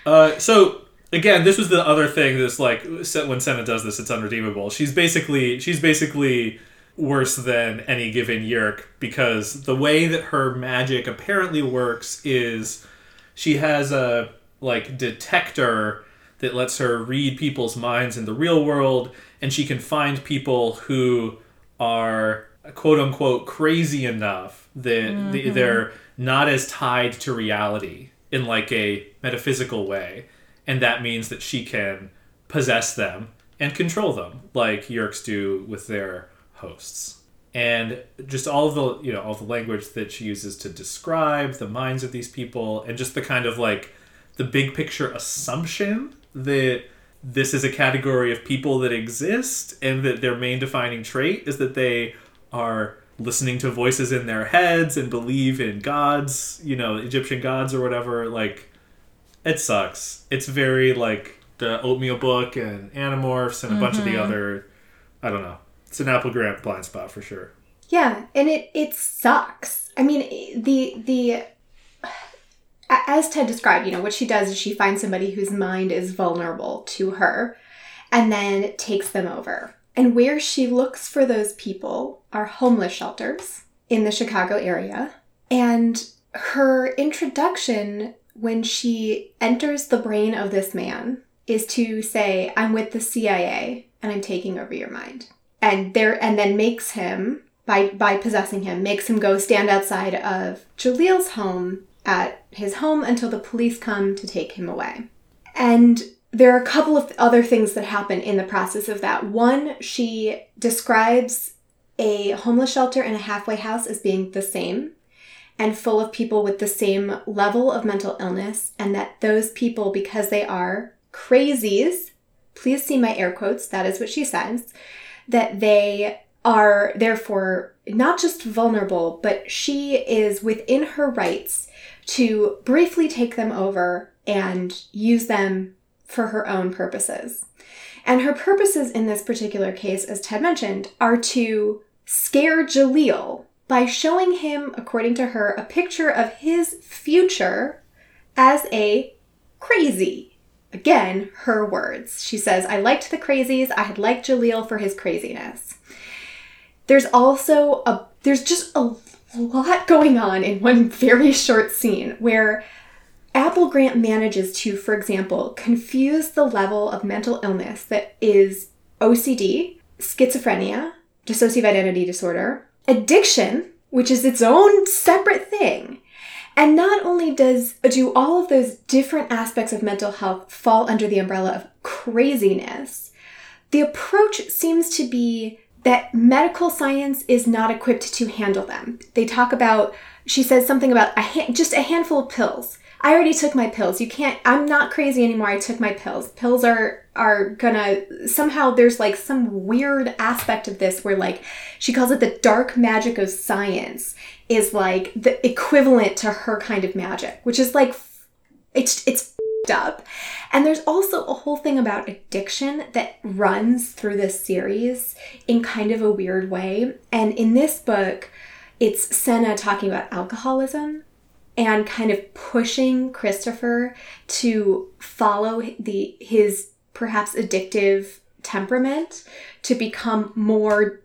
Uh, so again, this was the other thing that's like when Senna does this, it's unredeemable. She's basically she's basically worse than any given Yeerk because the way that her magic apparently works is she has a like detector that lets her read people's minds in the real world and she can find people who are quote unquote crazy enough that they- mm-hmm. they're not as tied to reality in like a metaphysical way and that means that she can possess them and control them like Yeerks do with their hosts. And just all of the you know all the language that she uses to describe the minds of these people and just the kind of like the big picture assumption that this is a category of people that exist and that their main defining trait is that they are listening to voices in their heads and believe in gods you know egyptian gods or whatever like it sucks it's very like the oatmeal book and animorphs and a bunch of the mm-hmm. other i don't know it's an apple grant blind spot for sure Yeah, and it it sucks. I mean, the the as Ted described, you know, what she does is she finds somebody whose mind is vulnerable to her and then takes them over. And where she looks for those people are homeless shelters in the Chicago area. And her introduction when she enters the brain of this man is to say, I'm with the CIA and I'm taking over your mind. And there and then makes him by by possessing him, makes him go stand outside of Jalil's home at his home until the police come to take him away. And there are a couple of other things that happen in the process of that. One, she describes a homeless shelter and a halfway house as being the same and full of people with the same level of mental illness, and that those people, because they are crazies, please see my air quotes, that is what she says, that they are therefore not just vulnerable, but she is within her rights to briefly take them over and use them for her own purposes. And her purposes in this particular case, as Ted mentioned, are to scare Jalil by showing him, according to her, a picture of his future as a crazy. Again, her words. She says, I liked the crazies. I had liked Jalil for his craziness. There's also a, there's just a lot going on in one very short scene where Apple Grant manages to, for example, confuse the level of mental illness that is OCD, schizophrenia, dissociative identity disorder, addiction, which is its own separate thing. And not only does do all of those different aspects of mental health fall under the umbrella of craziness, the approach seems to be that medical science is not equipped to handle them. They talk about, she says something about a ha- just a handful of pills. I already took my pills. You can't. I'm not crazy anymore. I took my pills. Pills are are gonna somehow. There's like some weird aspect of this where like she calls it the dark magic of science is like the equivalent to her kind of magic, which is like it's it's up. And there's also a whole thing about addiction that runs through this series in kind of a weird way. And in this book, it's Senna talking about alcoholism and kind of pushing Christopher to follow the his perhaps addictive temperament to become more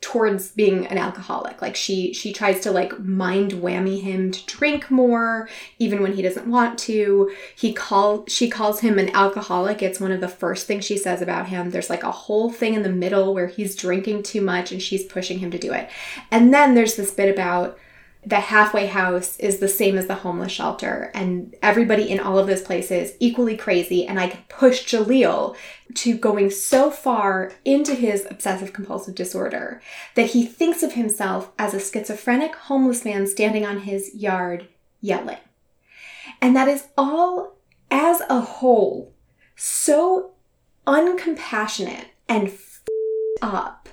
towards being an alcoholic. Like she she tries to like mind whammy him to drink more even when he doesn't want to. He call she calls him an alcoholic. It's one of the first things she says about him. There's like a whole thing in the middle where he's drinking too much and she's pushing him to do it. And then there's this bit about the halfway house is the same as the homeless shelter, and everybody in all of those places equally crazy. And I could push Jalil to going so far into his obsessive compulsive disorder that he thinks of himself as a schizophrenic homeless man standing on his yard yelling. And that is all as a whole so uncompassionate and up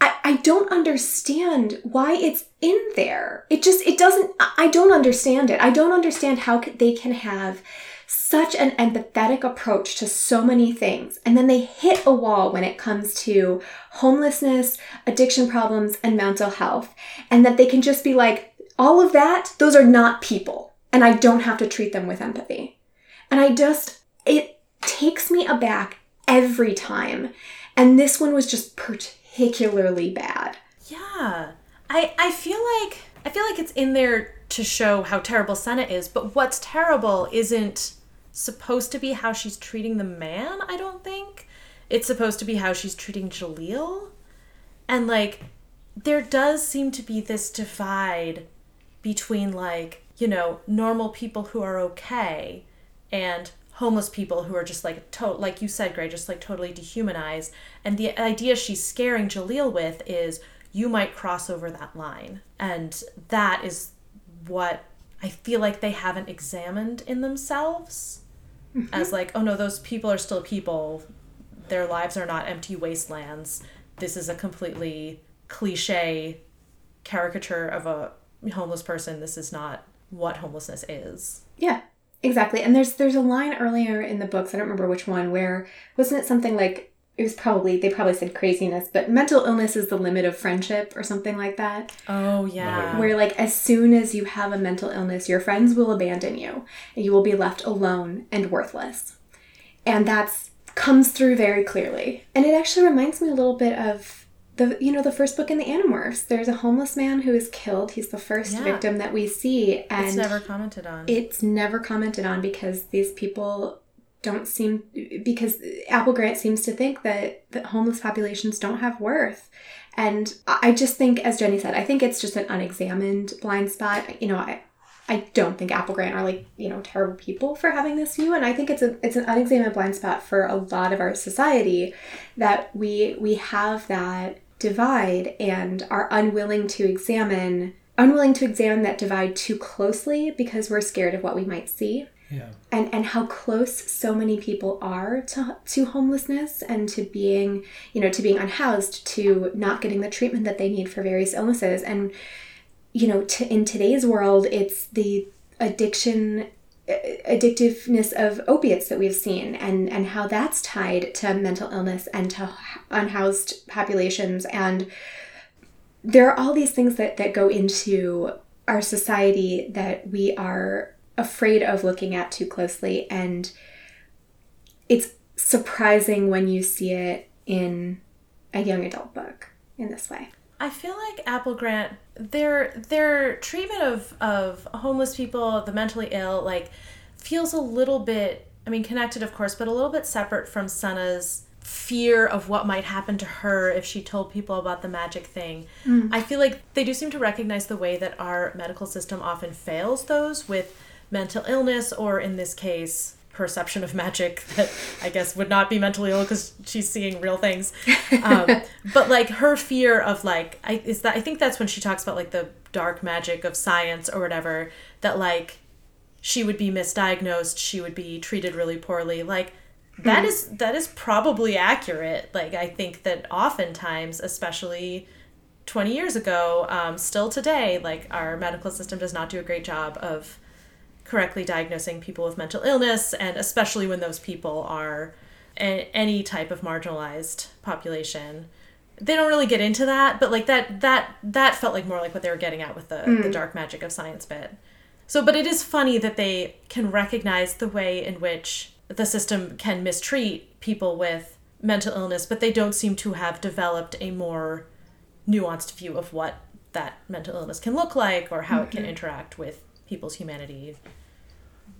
I, I don't understand why it's in there. It just, it doesn't, I don't understand it. I don't understand how they can have such an empathetic approach to so many things. And then they hit a wall when it comes to homelessness, addiction problems, and mental health. And that they can just be like, all of that, those are not people. And I don't have to treat them with empathy. And I just, it takes me aback every time. And this one was just particularly particularly bad. Yeah. I I feel like I feel like it's in there to show how terrible Senna is, but what's terrible isn't supposed to be how she's treating the man, I don't think. It's supposed to be how she's treating Jalil. And like there does seem to be this divide between like, you know, normal people who are okay and homeless people who are just like to- like you said Gray just like totally dehumanized. And the idea she's scaring Jalil with is you might cross over that line. And that is what I feel like they haven't examined in themselves. Mm-hmm. as like oh no those people are still people. Their lives are not empty wastelands. This is a completely cliche caricature of a homeless person. This is not what homelessness is. Yeah Exactly. And there's there's a line earlier in the books, I don't remember which one, where wasn't it something like it was probably they probably said craziness, but mental illness is the limit of friendship or something like that. Oh yeah. Where like as soon as you have a mental illness, your friends will abandon you and you will be left alone and worthless. And that's comes through very clearly. And it actually reminds me a little bit of the you know the first book in the Animorphs. There's a homeless man who is killed. He's the first yeah. victim that we see, and it's never commented on. It's never commented on because these people don't seem because Apple Grant seems to think that that homeless populations don't have worth. And I just think, as Jenny said, I think it's just an unexamined blind spot. You know, I, I don't think Apple Grant are like you know terrible people for having this view, and I think it's a it's an unexamined blind spot for a lot of our society that we we have that divide and are unwilling to examine unwilling to examine that divide too closely because we're scared of what we might see. Yeah. And and how close so many people are to to homelessness and to being, you know, to being unhoused, to not getting the treatment that they need for various illnesses. And you know, to, in today's world, it's the addiction uh, addictiveness of opiates that we've seen and and how that's tied to mental illness and to unhoused populations and there are all these things that that go into our society that we are afraid of looking at too closely and it's surprising when you see it in a young adult book in this way. I feel like Apple Grant their their treatment of of homeless people, the mentally ill, like feels a little bit I mean connected of course, but a little bit separate from Senna's fear of what might happen to her if she told people about the magic thing. Mm. I feel like they do seem to recognize the way that our medical system often fails those with mental illness or in this case perception of magic that I guess would not be mentally ill because she's seeing real things. Um, but like her fear of like I is that I think that's when she talks about like the dark magic of science or whatever that like she would be misdiagnosed, she would be treated really poorly. Like that mm. is that is probably accurate. Like I think that oftentimes, especially 20 years ago, um, still today, like our medical system does not do a great job of correctly diagnosing people with mental illness, and especially when those people are a- any type of marginalized population. They don't really get into that, but like that that that felt like more like what they were getting at with the, mm. the dark magic of science bit. So, but it is funny that they can recognize the way in which the system can mistreat people with mental illness, but they don't seem to have developed a more nuanced view of what that mental illness can look like or how it can mm-hmm. interact with people's humanity,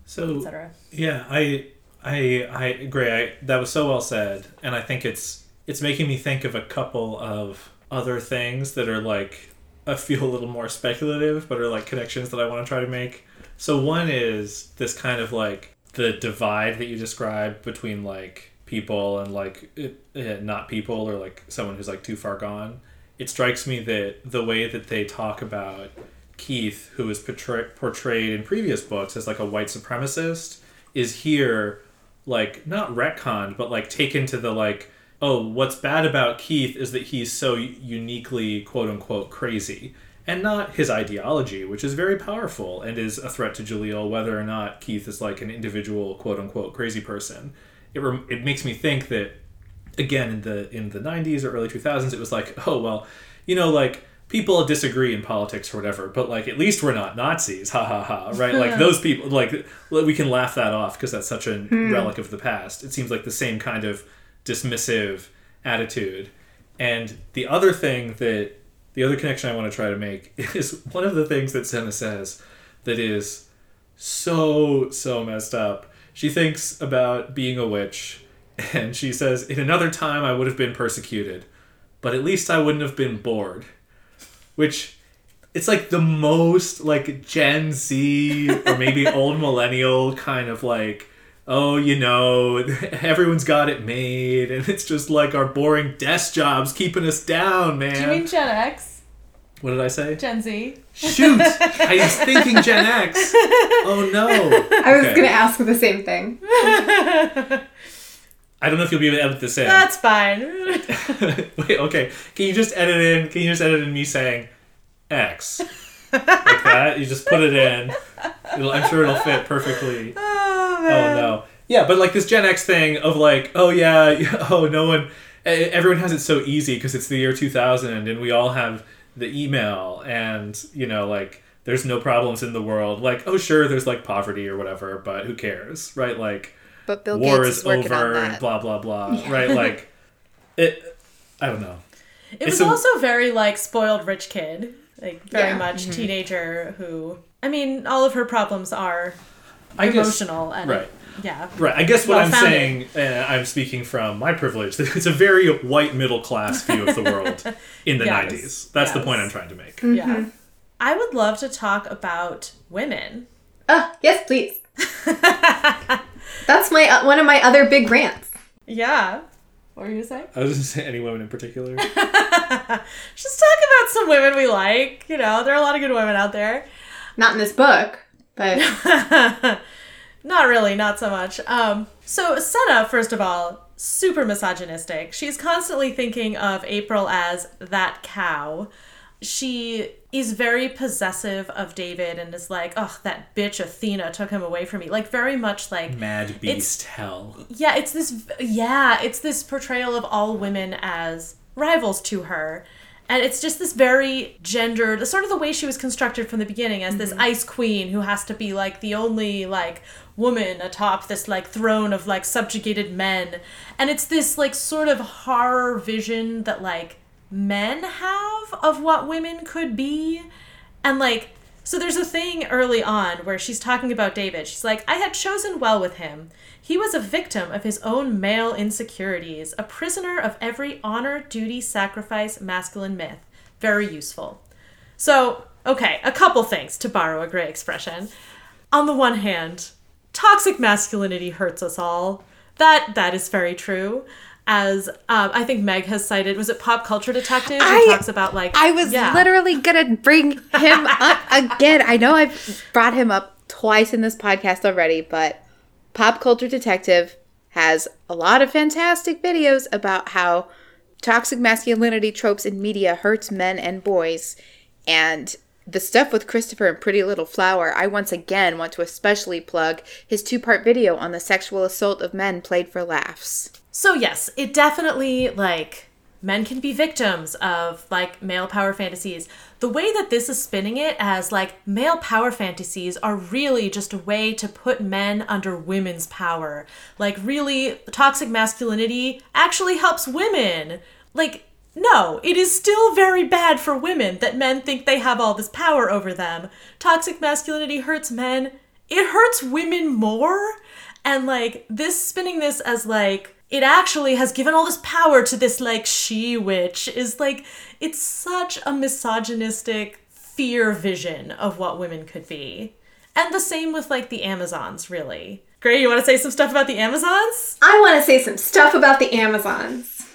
So etc. Yeah, I, I, I agree. I, that was so well said, and I think it's it's making me think of a couple of other things that are like I feel a little more speculative, but are like connections that I want to try to make. So one is this kind of like the divide that you described between like people and like it, eh, not people or like someone who's like too far gone. It strikes me that the way that they talk about Keith, who is portray- portrayed in previous books as like a white supremacist, is here like not retconned, but like taken to the like, oh, what's bad about Keith is that he's so uniquely quote unquote crazy. And not his ideology, which is very powerful and is a threat to Jalil, whether or not Keith is like an individual quote unquote crazy person. It, rem- it makes me think that again in the in the 90s or early 2000s it was like oh well you know like people disagree in politics or whatever but like at least we're not nazis ha ha ha right? Like those people like we can laugh that off because that's such a hmm. relic of the past. It seems like the same kind of dismissive attitude. And the other thing that the other connection i want to try to make is one of the things that senna says that is so so messed up she thinks about being a witch and she says, In another time, I would have been persecuted, but at least I wouldn't have been bored. Which, it's like the most like Gen Z or maybe old millennial kind of like, oh, you know, everyone's got it made, and it's just like our boring desk jobs keeping us down, man. Do you mean Gen X? what did I say? Gen Z? Shoot! I was thinking Gen X. Oh no. I was Okay. gonna ask the same thing. I don't know if you'll be able to edit this in. That's fine. Wait, okay. Can you just edit in? Can you just edit in me saying X like that? You just put it in. It'll, I'm sure it'll fit perfectly. oh, Oh no. Yeah, but like this Gen X thing of like, oh yeah, yeah, oh no one, everyone has it so easy because it's the year 2000 and we all have the email and you know like there's no problems in the world. Like, oh sure, there's like poverty or whatever, but who cares, right? Like But Bill war Gates is is working on over and that. blah blah blah, right? Like it. I don't know. It was a- also very like spoiled rich kid, like very Yeah. much teenager who. I mean, all of her problems are I guess- emotional and right. yeah. Right. I guess what I'm Well-founded. saying, uh, I'm speaking from my privilege. that It's a very white middle class view of the world in the Yes. 90s. That's the point I'm trying to make. Yeah. I would love to talk about women. Uh, yes, please. That's my uh, one of my other big rants. Yeah. What were you saying? I was just saying any women in particular. Just talk about some women we like. You know, there are a lot of good women out there. Not in this book, but Not really, not so much. Um, so Senna, first of all, super misogynistic. She's constantly thinking of April as that cow. She is very possessive of David and is like, oh, that bitch Athena took him away from me. Like very much like Mad Beast Hell. yeah, it's this yeah, it's this portrayal of all women as rivals to her. And it's just this very gendered, sort of the way she was constructed from the beginning as this mm-hmm. ice queen who has to be like the only like woman atop this like throne of like subjugated men. And it's this like sort of horror vision that like men have of what women could be. And like, so there's a thing early on where she's talking about David. She's like, I had chosen well with him. He was a victim of his own male insecurities, a prisoner of every honor, duty, sacrifice, masculine myth. Very useful. So, okay, a couple things to borrow a gray expression. On the one hand, toxic masculinity hurts us all. That that is very true. As um, I think Meg has cited, was it Pop Culture Detective? Who I- talks about like I was yeah. literally gonna bring him up again. I know I've brought him up twice in this podcast already, but Pop Culture Detective has a lot of fantastic videos about how toxic masculinity tropes in media hurts men and boys. And the stuff with Christopher and Pretty Little Flower, I once again want to especially plug his two part video on the sexual assault of men played for laughs. So yes, it definitely like men can be victims of like male power fantasies. The way that this is spinning it as like male power fantasies are really just a way to put men under women's power. Like really toxic masculinity actually helps women. Like no, it is still very bad for women that men think they have all this power over them. Toxic masculinity hurts men. It hurts women more. And like this spinning this as like it actually has given all this power to this like she witch is like it's such a misogynistic fear vision of what women could be. And the same with like the Amazons, really. Gray, you want to say some stuff about the Amazons? I want to say some stuff about the Amazons.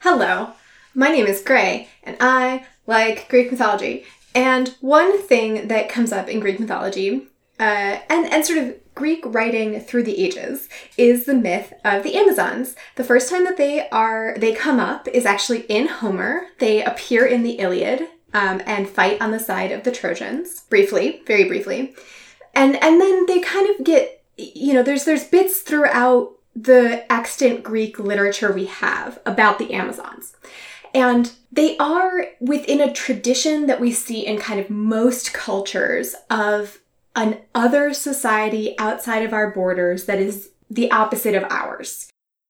Hello, my name is Gray, and I like Greek mythology. And one thing that comes up in Greek mythology, uh, and, and sort of Greek writing through the ages, is the myth of the Amazons. The first time that they are they come up is actually in Homer. They appear in the Iliad um, and fight on the side of the Trojans briefly, very briefly, and and then they kind of get you know there's there's bits throughout the extant Greek literature we have about the Amazons. And they are within a tradition that we see in kind of most cultures of an other society outside of our borders that is the opposite of ours.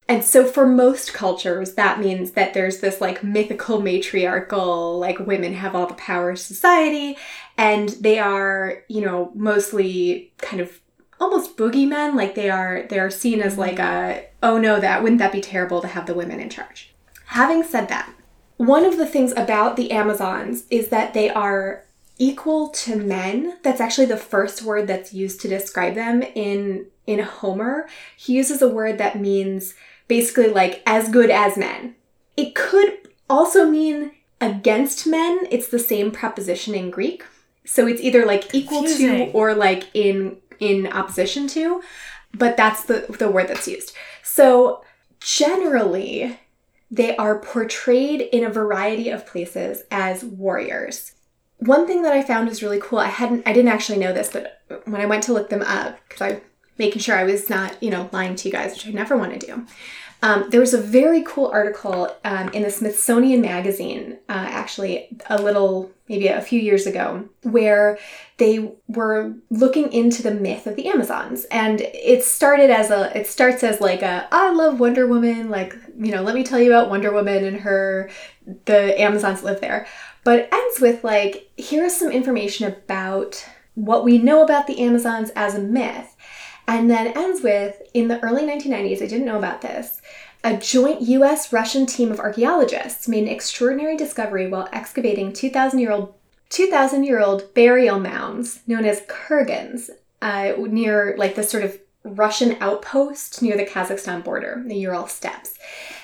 And so for most cultures, that means that there's this like mythical matriarchal, like women have all the power society, and they are, you know, mostly kind of almost boogeymen. Like they are they are seen as like a oh no, that wouldn't that be terrible to have the women in charge. Having said that, one of the things about the Amazons is that they are equal to men. That's actually the first word that's used to describe them in in Homer. He uses a word that means basically like as good as men. It could also mean against men. It's the same preposition in Greek. So it's either like equal to or like in in opposition to, but that's the the word that's used. So generally they are portrayed in a variety of places as warriors. One thing that I found is really cool. I hadn't I didn't actually know this, but when I went to look them up cuz I'm making sure I was not, you know, lying to you guys, which I never want to do. Um, there was a very cool article um, in the Smithsonian Magazine, uh, actually, a little, maybe a few years ago, where they were looking into the myth of the Amazons. And it started as a, it starts as like a, I love Wonder Woman, like, you know, let me tell you about Wonder Woman and her, the Amazons live there. But it ends with like, here's some information about what we know about the Amazons as a myth. And then ends with in the early 1990s, I didn't know about this, a joint US Russian team of archaeologists made an extraordinary discovery while excavating 2,000 year old 2,000 year old burial mounds known as kurgans uh, near like the sort of Russian outpost near the Kazakhstan border, the Ural steppes.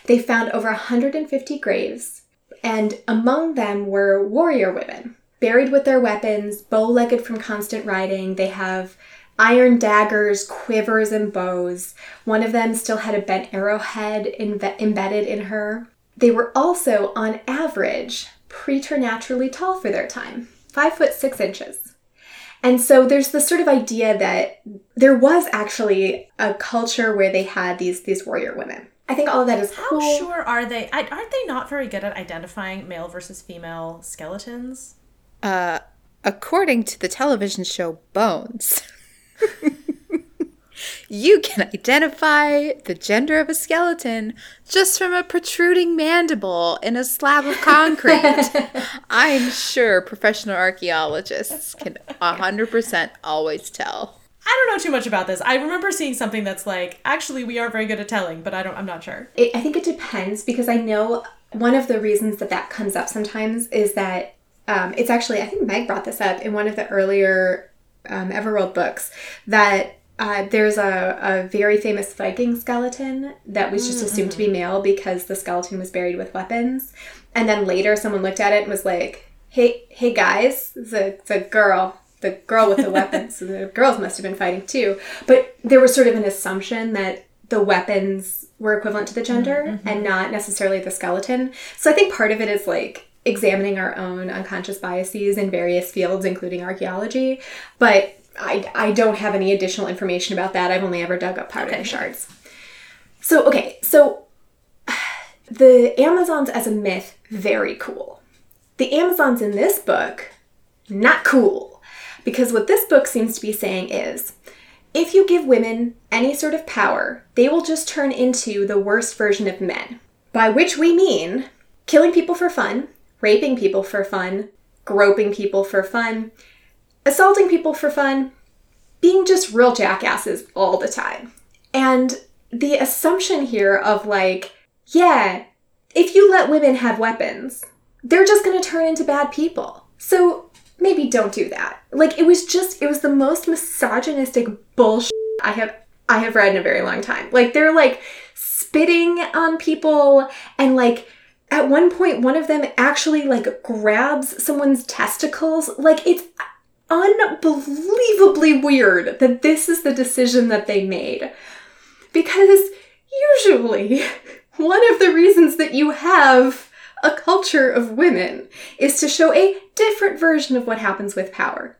They found over 150 graves, and among them were warrior women buried with their weapons, bow legged from constant riding. They have iron daggers, quivers, and bows. One of them still had a bent arrowhead inve- embedded in her. They were also, on average, preternaturally tall for their time five foot six inches. And so there's this sort of idea that there was actually a culture where they had these these warrior women. I think all of that is How cool. sure are they? I, aren't they not very good at identifying male versus female skeletons? Uh, according to the television show Bones, you can identify the gender of a skeleton just from a protruding mandible in a slab of concrete. I'm sure professional archaeologists can 100% always tell. I don't know too much about this. I remember seeing something that's like, actually, we are very good at telling, but I don't. I'm not sure. It, I think it depends because I know one of the reasons that that comes up sometimes is that um, it's actually I think Meg brought this up in one of the earlier um, Everworld books that uh, there's a, a very famous Viking skeleton that was just assumed to be male because the skeleton was buried with weapons, and then later someone looked at it and was like, "Hey, hey guys, it's a, it's a girl." The girl with the weapons. So the girls must have been fighting too. But there was sort of an assumption that the weapons were equivalent to the gender mm-hmm. and not necessarily the skeleton. So I think part of it is like examining our own unconscious biases in various fields, including archaeology. But I, I don't have any additional information about that. I've only ever dug up part of the shards. So, okay, so the Amazons as a myth, very cool. The Amazons in this book, not cool. Because what this book seems to be saying is if you give women any sort of power, they will just turn into the worst version of men. By which we mean killing people for fun, raping people for fun, groping people for fun, assaulting people for fun, being just real jackasses all the time. And the assumption here of like, yeah, if you let women have weapons, they're just to turn into bad people. So maybe don't do that. Like it was just it was the most misogynistic bullshit I have I have read in a very long time. Like they're like spitting on people and like at one point one of them actually like grabs someone's testicles. Like it's unbelievably weird that this is the decision that they made. Because usually one of the reasons that you have a culture of women is to show a different version of what happens with power.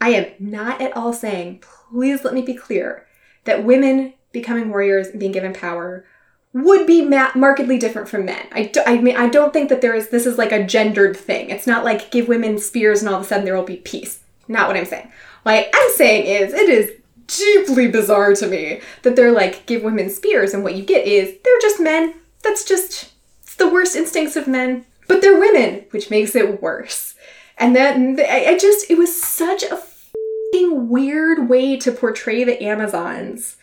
I am not at all saying, please let me be clear, that women becoming warriors and being given power would be ma- markedly different from men. I, do, I mean, I don't think that there is, this is like a gendered thing. It's not like give women spears and all of a sudden there will be peace. Not what I'm saying. What I'm saying is, it is deeply bizarre to me that they're like, give women spears and what you get is, they're just men. That's just, it's the worst instincts of men. But they're women, which makes it worse. And then I, just, it was such a weird way to portray the Amazons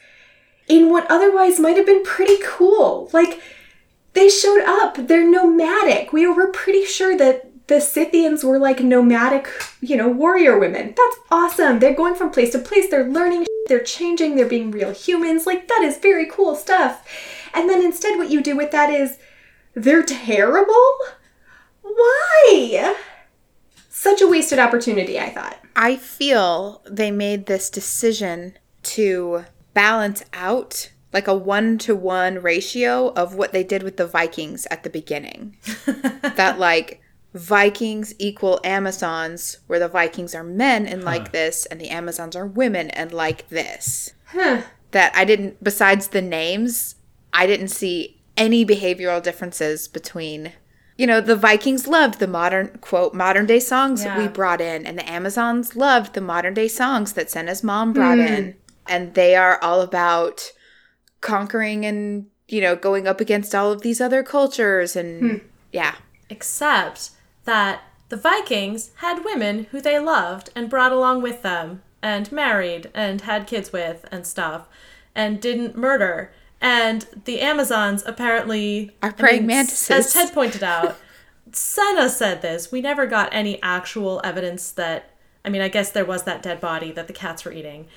in what otherwise might have been pretty cool. Like, they showed up, they're nomadic. We were pretty sure that the Scythians were like nomadic, you know, warrior women. That's awesome. They're going from place to place, they're learning, they're changing, they're being real humans. Like, that is very cool stuff. And then instead, what you do with that is they're terrible? Why? Such a wasted opportunity, I thought. I feel they made this decision to balance out like a one to one ratio of what they did with the Vikings at the beginning. that like Vikings equal Amazons, where the Vikings are men and like this, and the Amazons are women and like this. Huh. That I didn't, besides the names, I didn't see any behavioral differences between. You know, the Vikings loved the modern, quote, modern day songs Yeah. we brought in, and the Amazons loved the modern day songs that Senna's mom brought hmm. in. And they are all about conquering and, you know, going up against all of these other cultures. And hmm. yeah, Except that the Vikings had women who they loved and brought along with them and married and had kids with and stuff and didn't murder. And the Amazons apparently Are praying s- mantises. As Ted pointed out, Senna said this. We never got any actual evidence that I mean, I guess there was that dead body that the cats were eating.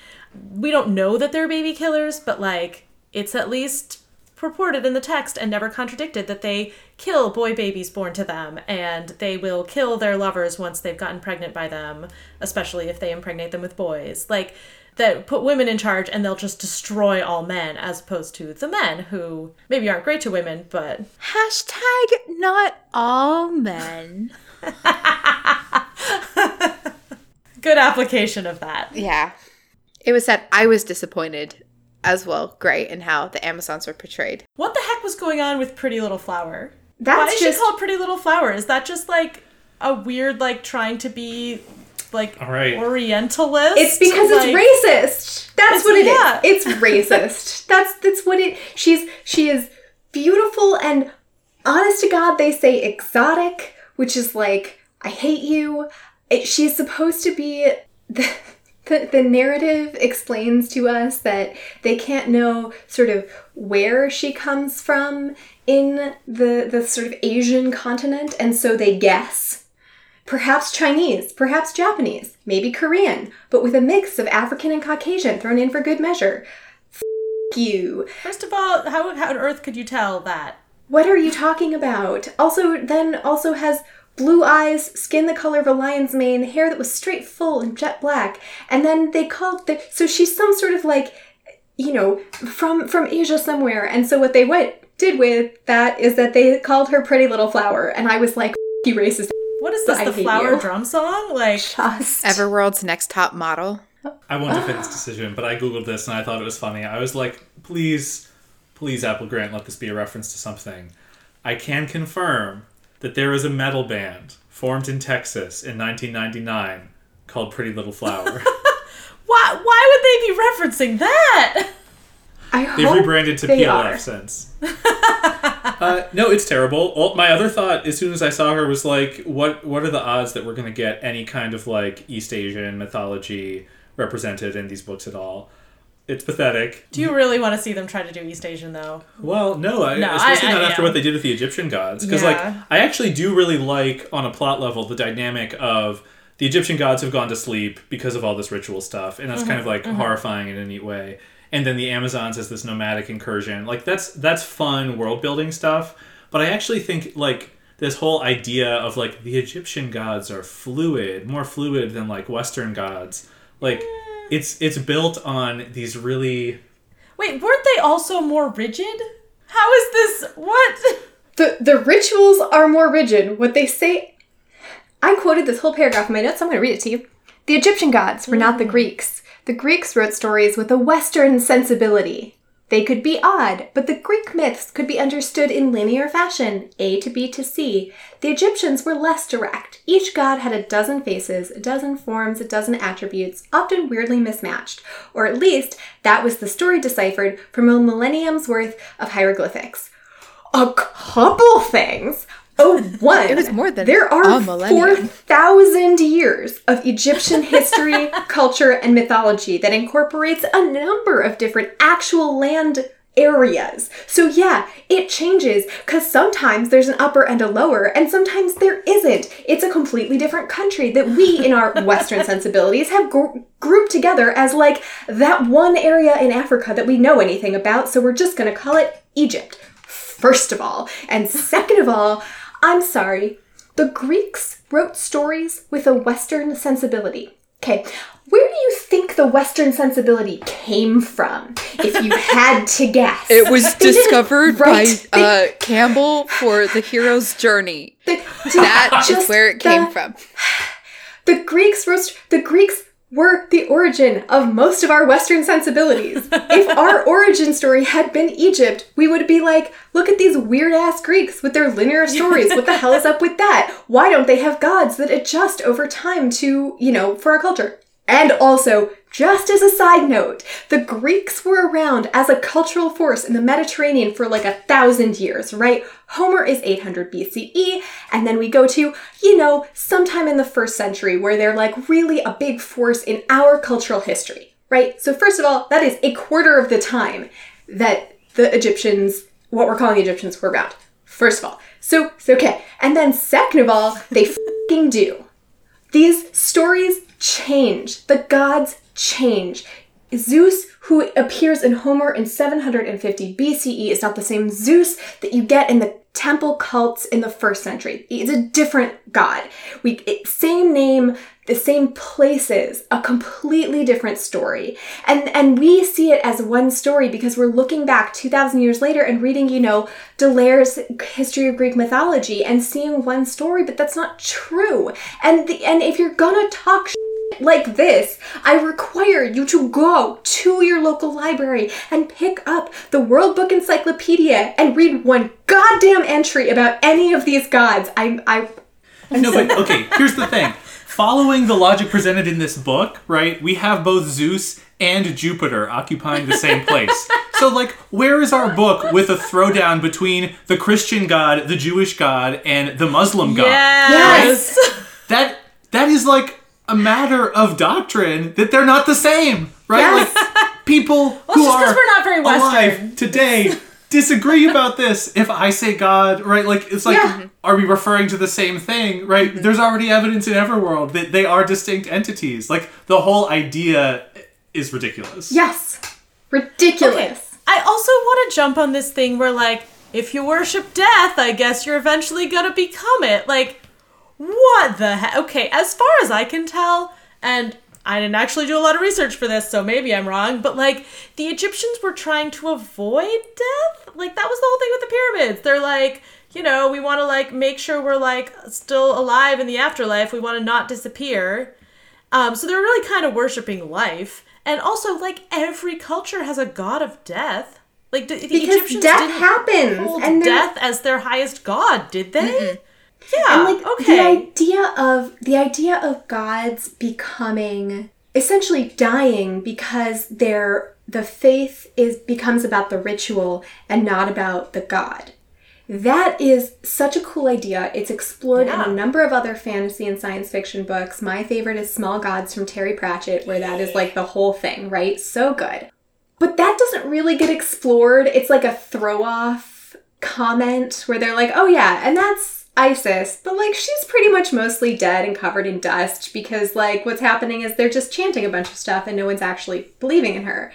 We don't know that they're baby killers, but like it's at least purported in the text and never contradicted that they kill boy babies born to them and they will kill their lovers once they've gotten pregnant by them, especially if they impregnate them with boys. Like that put women in charge and they'll just destroy all men as opposed to the men who maybe aren't great to women, but Hashtag not all men. good application of that. Yeah. It was that I was disappointed as well, Gray, in how the Amazons were portrayed. What the heck was going on with Pretty Little Flower? That's Why is just she called Pretty Little Flower? Is that just like a weird, like trying to be like All right. Orientalist? It's because Like- it's racist. That's It's- what it is. yeah. It's racist. that's that's what it. She's she is beautiful and honest to God, they say exotic, which is like I hate you. It, she's supposed to be the, the the narrative explains to us that they can't know sort of where she comes from in the the sort of Asian continent, and so they guess perhaps Chinese, perhaps Japanese, maybe Korean, but with a mix of African and Caucasian thrown in for good measure. F- you. First of all, how, how on earth could you tell that? What are you talking about? Also, then also has blue eyes, skin the color of a lion's mane, hair that was straight full and jet black, and then they called the so she's some sort of like, you know, from from Asia somewhere. And so what they went did with that is that they called her Pretty Little Flower, and I was like, "F- you racist. What is this, I the flower you. drum song? Like, Just Everworld's next top model. I won't defend this decision, but I googled this and I thought it was funny. I was like, please, please, Applegate, let this be a reference to something. I can confirm that there is a metal band formed in Texas in 1999 called Pretty Little Flower. why, why would they be referencing that? I They've rebranded to they PLF are. since. uh, no, it's terrible. Well, my other thought, as soon as I saw her, was like, what What are the odds that we're going to get any kind of like East Asian mythology represented in these books at all? It's pathetic. Do you really want to see them try to do East Asian though? Well, no, I, No, especially I- I- not after yeah. what they did with the Egyptian gods. Because, like, I actually do really like, on a plot level, the dynamic of the Egyptian gods have gone to sleep because of all this ritual stuff, and that's kind of Mm-hmm, like horrifying in a neat way. And then the Amazons as this nomadic incursion, like that's that's fun world building stuff. But I actually think like this whole idea of like the Egyptian gods are fluid, more fluid than like Western gods. Like it's it's built on these really Wait, weren't they also more rigid? How is this? What? The the rituals are more rigid. What they say I quoted this whole paragraph in my notes, so I'm gonna read it to you. The Egyptian gods were not the mm. Greeks. The Greeks wrote stories with a Western sensibility. They could be odd, but the Greek myths could be understood in linear fashion, A to B to C. The Egyptians were less direct. Each god had a dozen faces, a dozen forms, a dozen attributes, often weirdly mismatched. Or at least, that was the story deciphered from a millennium's worth of hieroglyphics a couple things. Oh, one. It was more than there are millennium. 4,000 years of Egyptian history, culture, and mythology that incorporates a number of different actual land areas. So yeah, it changes because sometimes there's an upper and a lower, and sometimes there isn't. It's a completely different country that we, in our Western sensibilities, have gr- grouped together as like that one area in Africa that we know anything about. So we're just gonna call it Egypt first of all. And second of all, I'm sorry, the Greeks wrote stories with a Western sensibility. Okay, where do you think the Western sensibility came from? If you had to guess, It was discovered by uh, Campbell for the hero's journey. they- That is where it came the- from. The Greeks wrote. The Greeks were the origin of most of our Western sensibilities. if our origin story had been Egypt, we would be like, look at these weird ass Greeks with their linear stories. What the hell is up with that? Why don't they have gods that adjust over time to, you know, for our culture? And also, just as a side note, the Greeks were around as a cultural force in the Mediterranean for like a thousand years, right? Homer is 800 BCE, and then we go to, you know, sometime in the first century where they're like really a big force in our cultural history, right? So, first of all, that is a quarter of the time that the Egyptians, what we're calling the Egyptians, were around. First of all. So, so okay. And then, second of all, they fing do. These stories change. The gods change. Zeus, who appears in Homer in 750 BCE, is not the same Zeus that you get in the temple cults in the first century. He's a different god. We it, same name, the same places, a completely different story. And and we see it as one story because we're looking back 2000 years later and reading, you know, D'Aulaire's History of Greek Mythology and seeing one story, but that's not true. And the, and if you're going to talk like this, I require you to go to your local library and pick up the World Book Encyclopedia and read one goddamn entry about any of these gods. I, I, No, but okay, here's the thing. Following the logic presented in this book, right, we have both Zeus and Jupiter occupying the same place. So, like, where is our book with a throwdown between the Christian god, the Jewish god, and the Muslim god? Yes. That that is like a matter of doctrine that they're not the same, right? Yes. Like people who it's just 'cause are we're not very alive today disagree about this. If I say God, right? Like it's like Yeah. are we referring to the same thing, right? Mm-hmm. There's already evidence in Everworld that they are distinct entities. Like the whole idea is ridiculous. yes, ridiculous. Okay. I also want to jump on this thing where, like, if you worship death, I guess you're eventually gonna become it. Like, what the heck? Okay, as far as I can tell, and I didn't actually do a lot of research for this, so maybe I'm wrong, but like, the Egyptians were trying to avoid death? Like, that was the whole thing with the pyramids. They're like, you know, we want to, like, make sure we're, like, still alive in the afterlife. We want to not disappear. Um, so they're really kind of worshiping life. And also, like, every culture has a god of death. Like, d- the Because Egyptians death didn't happens, hold and death as their highest god, did they? Yeah. and like okay. the idea of the idea of gods becoming essentially dying because their the faith is becomes about the ritual and not about the god. That is such a cool idea. It's explored in a number of other fantasy and science fiction books. My favorite is Small Gods from Terry Pratchett, where that is like the whole thing, right? So good. But that doesn't really get explored. It's like a throw off comment where they're like, oh yeah, and that's Isis, but like she's pretty much mostly dead and covered in dust because like what's happening is they're just chanting a bunch of stuff and no one's actually believing in her.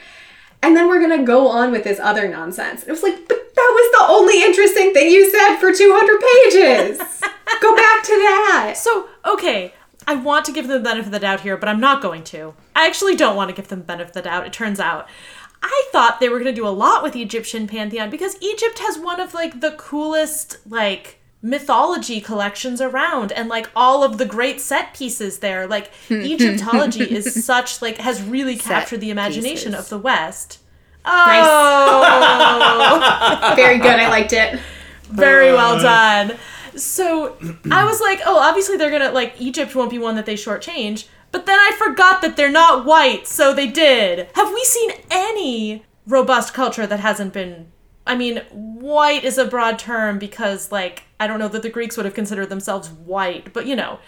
And then we're gonna go on with this other nonsense. It was like, but that was the only interesting thing you said for 200 pages. go back to that. So, okay, I want to give them the benefit of the doubt here, but I'm not going to. I actually don't want to give them the benefit of the doubt, it turns out. I thought they were going to do a lot with the Egyptian pantheon because Egypt has one of like the coolest like mythology collections around and like all of the great set pieces there. Like hmm. Egyptology is such like has really captured the imagination pieces. of the West. Oh, Very good. I liked it. very well uh. done. So I was like, oh, obviously they're gonna like Egypt won't be one that they shortchange. But then I forgot that they're not white, so they did. Have we seen any robust culture that hasn't been? I mean, white is a broad term because, like, I don't know that the Greeks would have considered themselves white, but you know,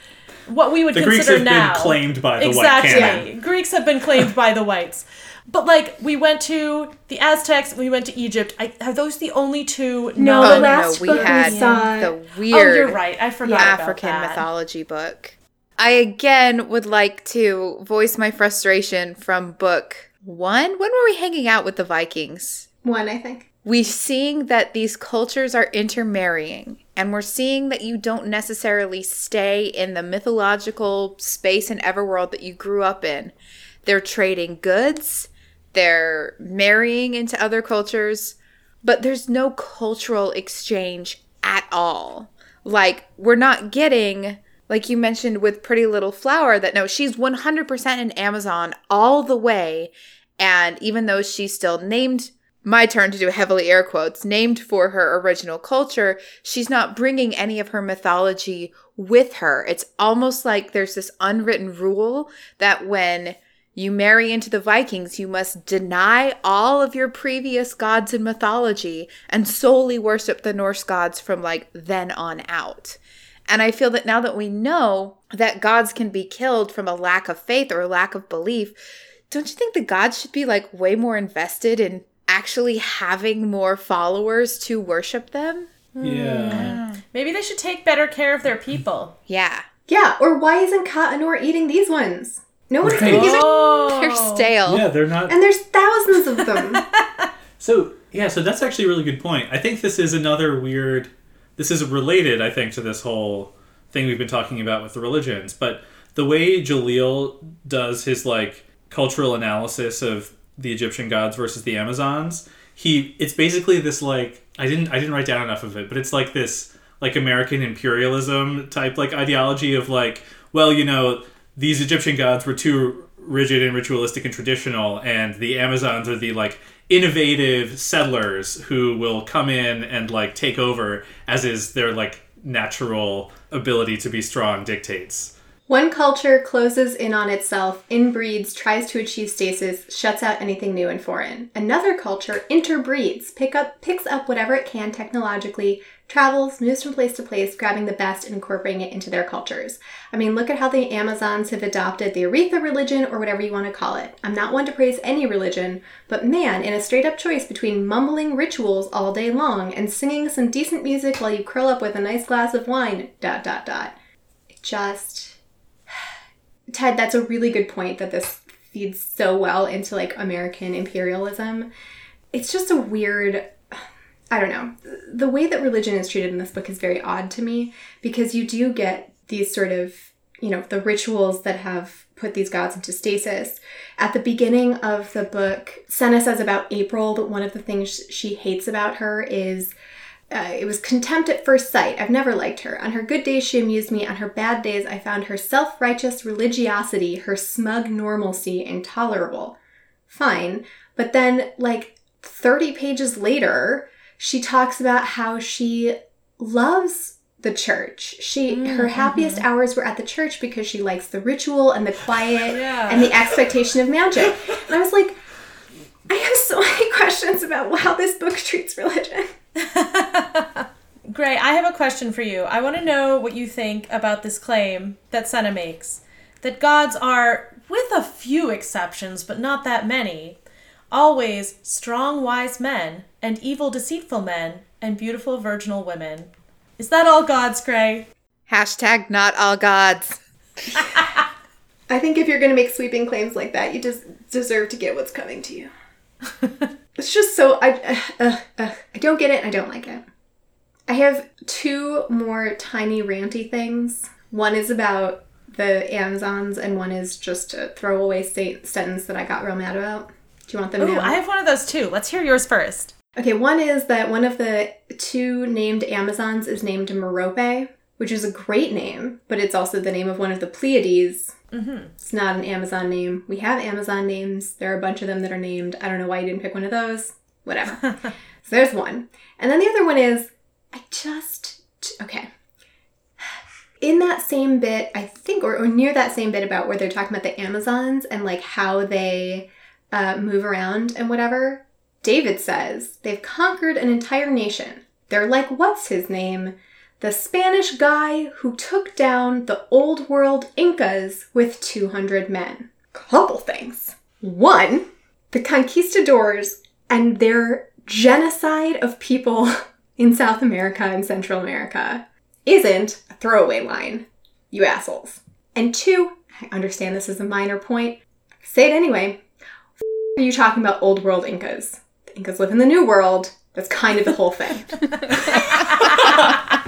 what we would The Greeks consider have now. been claimed by the exactly. white canon. Greeks have been claimed by the whites. But like we went to the Aztecs, we went to Egypt. I, are those the only two? No, Oh the no, we book we had saw- the Oh, weird you're right. I forgot about African that. mythology book. I again would like to voice my frustration from book one. When were we hanging out with the Vikings? One, I think. We're seeing that these cultures are intermarrying, and we're seeing that you don't necessarily stay in the mythological space and everworld that you grew up in. They're trading goods, they're marrying into other cultures, but there's no cultural exchange at all. Like, we're not getting, like you mentioned with Pretty Little Flower, that no, she's 100% an Amazon all the way. And even though she's still named, my turn to do heavily air quotes, named for her original culture, she's not bringing any of her mythology with her. It's almost like there's this unwritten rule that when you marry into the Vikings, you must deny all of your previous gods and mythology and solely worship the Norse gods from like then on out. And I feel that now that we know that gods can be killed from a lack of faith or a lack of belief, don't you think the gods should be like way more invested in actually having more followers to worship them? Yeah. Maybe they should take better care of their people. Yeah. Yeah, or why isn't Ka Anor eating these ones? No one's Right. gonna give it. Oh, They're stale. Yeah, they're not. And there's thousands of them. So yeah, so that's actually a really good point. I think this is another weird. This is related, I think, to this whole thing we've been talking about with the religions. But the way Jalil does his like cultural analysis of the Egyptian gods versus the Amazons, he it's basically this like I didn't I didn't write down enough of it, but it's like this like American imperialism type like ideology of like well you know these Egyptian gods were too rigid and ritualistic and traditional, and the Amazons are the like innovative settlers who will come in and like take over, as is their like natural ability to be strong dictates. One culture closes in on itself, inbreeds, tries to achieve stasis, shuts out anything new and foreign. Another culture interbreeds, pick up, picks up whatever it can technologically, travels, moves from place to place, grabbing the best and incorporating it into their cultures. I mean, look at how the Amazons have adopted the Aretha religion or whatever you want to call it. I'm not one to praise any religion, but man, in a straight up choice between mumbling rituals all day long and singing some decent music while you curl up with a nice glass of wine, dot dot dot. It just Ted, that's a really good point that this feeds so well into like American imperialism. It's just a weird I don't know. The way that religion is treated in this book is very odd to me because you do get these sort of, you know, the rituals that have put these gods into stasis. At the beginning of the book, Senna says about April that one of the things she hates about her is uh, it was contempt at first sight. I've never liked her. On her good days, she amused me. On her bad days, I found her self righteous religiosity, her smug normalcy, intolerable. Fine. But then, like 30 pages later, she talks about how she loves the church. She her happiest hours were at the church because she likes the ritual and the quiet Yeah. and the expectation of magic. And I was like, I have so many questions about how this book treats religion. Gray, I have a question for you. I want to know what you think about this claim that Senna makes that gods are, with a few exceptions, but not that many, always strong, wise men, and evil, deceitful men, and beautiful, virginal women. Is that all gods, Gray? Hashtag not all gods. I think if you're going to make sweeping claims like that, you just deserve to get what's coming to you. it's just so I uh, uh, uh, I don't get it. I don't like it. I have two more tiny ranty things. One is about the Amazons, and one is just a throwaway state sentence that I got real mad about. Do you want them Ooh, now? I have one of those too. Let's hear yours first. Okay, one is that one of the two named Amazons is named Merope, which is a great name, but it's also the name of one of the Pleiades. Mm-hmm. It's not an Amazon name. We have Amazon names. There are a bunch of them that are named. I don't know why you didn't pick one of those. Whatever. so there's one. And then the other one is I just. Okay. In that same bit, I think, or, or near that same bit about where they're talking about the Amazons and like how they uh, move around and whatever, David says they've conquered an entire nation. They're like, what's his name? The Spanish guy who took down the old world Incas with 200 men. Couple things. One, the conquistadors and their genocide of people in South America and Central America isn't a throwaway line, you assholes. And two, I understand this is a minor point, say it anyway. Are you talking about old world Incas? The Incas live in the new world. That's kind of the whole thing.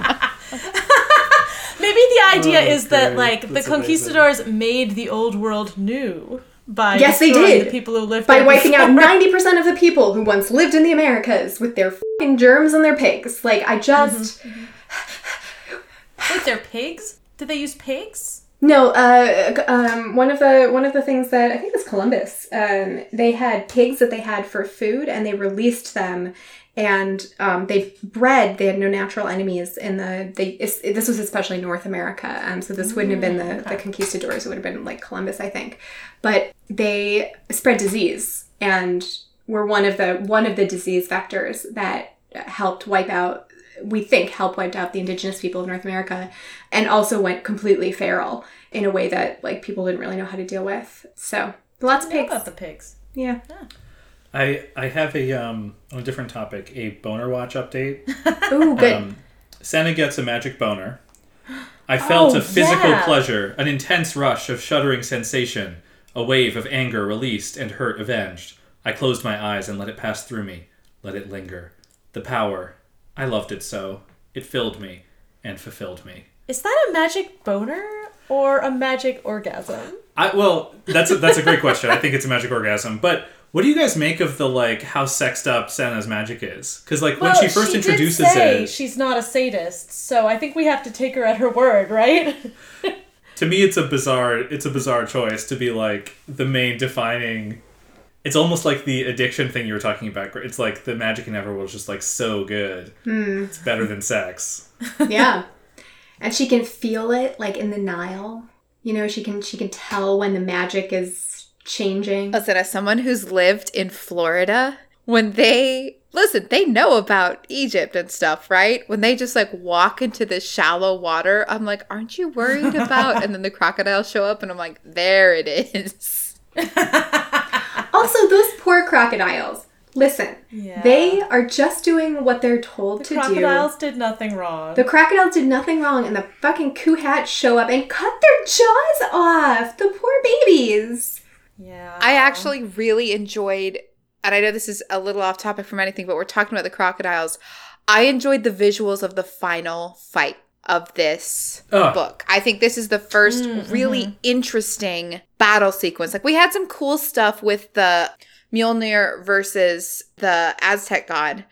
Maybe the idea Oh, is that great. like the That's amazing. conquistadors made the old world new by Yes, they did. the people who lived By there wiping out 90% of the people who once lived in the Americas with their fucking germs and their pigs. Like, I just. Wait, they're pigs? Did they use pigs? No, uh, um, one of the one of the things that I think it was Columbus. Um, they had pigs that they had for food, and they released them, and um, they bred. They had no natural enemies in the. They it's, this was especially North America, um, so this wouldn't have been the, the conquistadors. It would have been like Columbus, I think, but they spread disease and were one of the one of the disease vectors that helped wipe out we think helped wipe out the indigenous people of North America and also went completely feral in a way that like people didn't really know how to deal with. So lots of pigs. about the pigs? Yeah. I I have a um on a different topic, a boner watch update. Ooh, good. Um, Senna gets a magic boner. I felt Oh, a physical yeah. pleasure, an intense rush of shuddering sensation, a wave of anger released and hurt avenged. I closed my eyes and let it pass through me, let it linger. The power, I loved it so. It filled me and fulfilled me. Is that a magic boner or a magic orgasm? I well, that's a, that's a great question. I think it's a magic orgasm, but what do you guys make of the like how sexed up Senna's magic is? Because like when she first did introduces say it, she's not a sadist, so I think we have to take her at her word, right? to me it's a bizarre it's a bizarre choice to be like the main defining it's almost like the addiction thing you were talking about it's like the magic in everworld is just like so good hmm. it's better than sex yeah. And she can feel it like in the Nile. You know, she can she can tell when the magic is changing. Oh, listen, as someone who's lived in Florida, when they listen, they know about Egypt and stuff, right? When they just like walk into this shallow water, I'm like, aren't you worried about? And then the crocodiles show up, and I'm like, there it is. Also, those poor crocodiles. Listen, Yeah. they are just doing what they're told to do. The crocodiles did nothing wrong. The crocodiles did nothing wrong, and the fucking Coo-Hatch show up and cut their jaws off. The poor babies. Yeah. I actually really enjoyed, and I know this is a little off topic from anything, but we're talking about the crocodiles. I enjoyed the visuals of the final fight of this Ugh. book. I think this is the 1st mm, really mm-hmm. interesting battle sequence. Like we had some cool stuff with the Mjolnir versus the Aztec god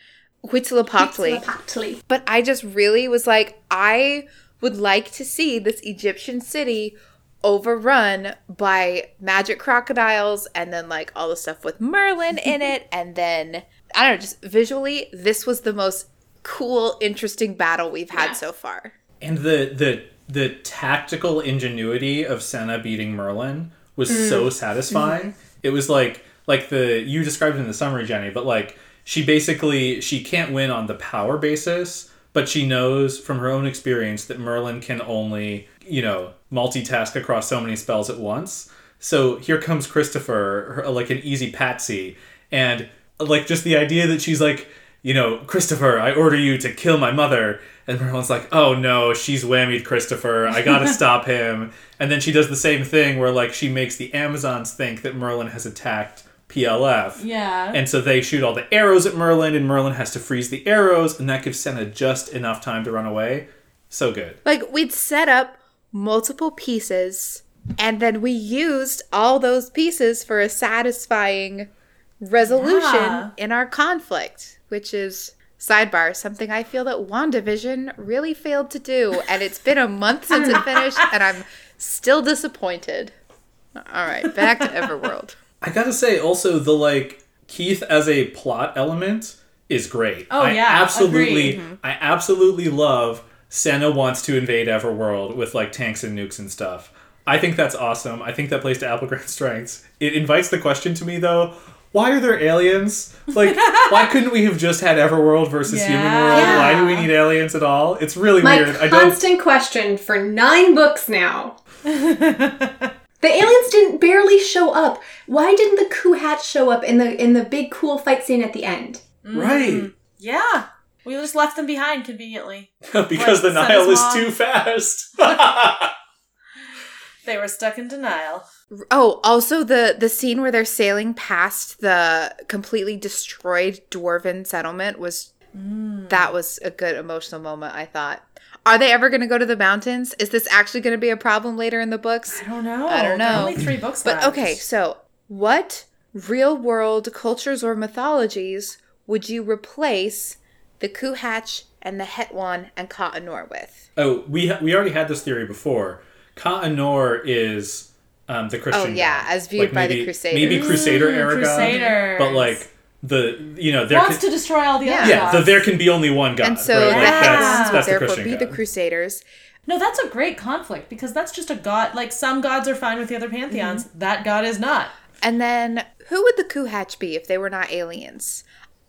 Huitzilopochtli. Huitzilopochtli. But I just really was like, I would like to see this Egyptian city overrun by magic crocodiles and then like all the stuff with Merlin in it. And then, I don't know, just visually, this was the most cool, interesting battle we've had so far. and the the the tactical ingenuity of senna beating merlin was so mm-hmm. satisfying mm-hmm. it was like like the you described in the summary, Jenny, but like she basically she can't win on the power basis, but she knows from her own experience that Merlin can only you know multitask across so many spells at once. So here comes Christopher, her, like an easy patsy, and like just the idea that she's like, you know, Christopher, I order you to kill my mother. And Merlin's like, oh no, she's whammied Christopher. I gotta stop him. And then she does the same thing where like she makes the Amazons think that Merlin has attacked PLF. Yeah. And so they shoot all the arrows at Merlin, and Merlin has to freeze the arrows, and that gives Senna just enough time to run away. So good. Like we'd set up multiple pieces and then we used all those pieces for a satisfying resolution Yeah. in our conflict, which is sidebar, something I feel that WandaVision really failed to do. And it's been a month since it finished, and I'm still disappointed. All right, back to Everworld. I gotta say, also the like Keith as a plot element is great. Oh, I yeah, absolutely, agreed. I absolutely love Senna wants to invade Everworld with like tanks and nukes and stuff. I think that's awesome. I think that plays to Applegate's strengths. It invites the question to me though. Why are there aliens? Like, why couldn't we have just had Everworld versus Human World? Yeah. Why do we need aliens at all? It's really My weird. I don't. constant question for nine books now. the aliens didn't barely show up. Why didn't the Coo-Hatch show up in the in the big cool fight scene at the end? Right. Mm-hmm. yeah. We just left them behind conveniently. because the Nile is mom. too fast. They were stuck in denial. Oh, also the the scene where they're sailing past the completely destroyed dwarven settlement was mm. that was a good emotional moment. I thought. Are they ever going to go to the mountains? Is this actually going to be a problem later in the books? I don't know. I don't There are know. only three books But left. okay, so what real world cultures or mythologies would you replace the Coo-Hatch and the Hetwan and Ka Anor with? Oh, we ha- we already had this theory before. Ka Anor is um, the Christian. Oh, yeah, god. as viewed by the maybe, Crusaders. Maybe Crusader era god, Crusaders. but like the you know there Wants can, to destroy all the Yeah. other yeah gods. the, there can be only one god. and so right? the Like, Yeah. That's, that's the therefore Christian be the. Crusaders. No, that's a great conflict because that's just a god. Like some gods are fine with the other pantheons. That god is not. And then who would the Coo-Hatch be if they were not aliens?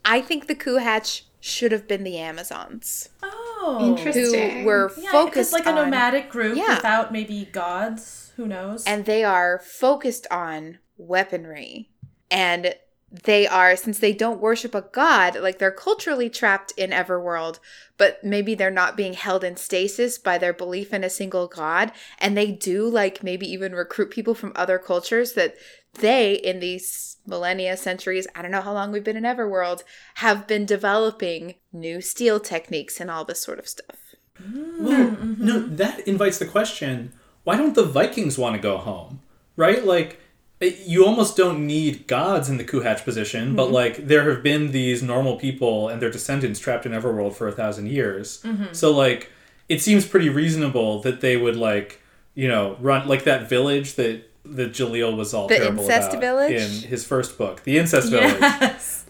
I think the Coo-Hatch should have been the Amazons, Oh, Interesting. who were Yeah, focused like a on nomadic group Yeah. without maybe gods. Who knows? and they are focused on weaponry and they are since they don't worship a god like they're culturally trapped in everworld but maybe they're not being held in stasis by their belief in a single god and they do like maybe even recruit people from other cultures that they in these millennia centuries i don't know how long we've been in everworld have been developing new steel techniques and all this sort of stuff Well, no, that invites the question: Why don't the Vikings want to go home? Right? Like, eh, you almost don't need gods in the Coo-Hatch position, but mm-hmm. like there have been these normal people and their descendants trapped in Everworld for a thousand years. Mm-hmm. So like, it seems pretty reasonable that they would like, you know, run like that village that that Jalil was all The terrible incest about village? in his first book, the incest village.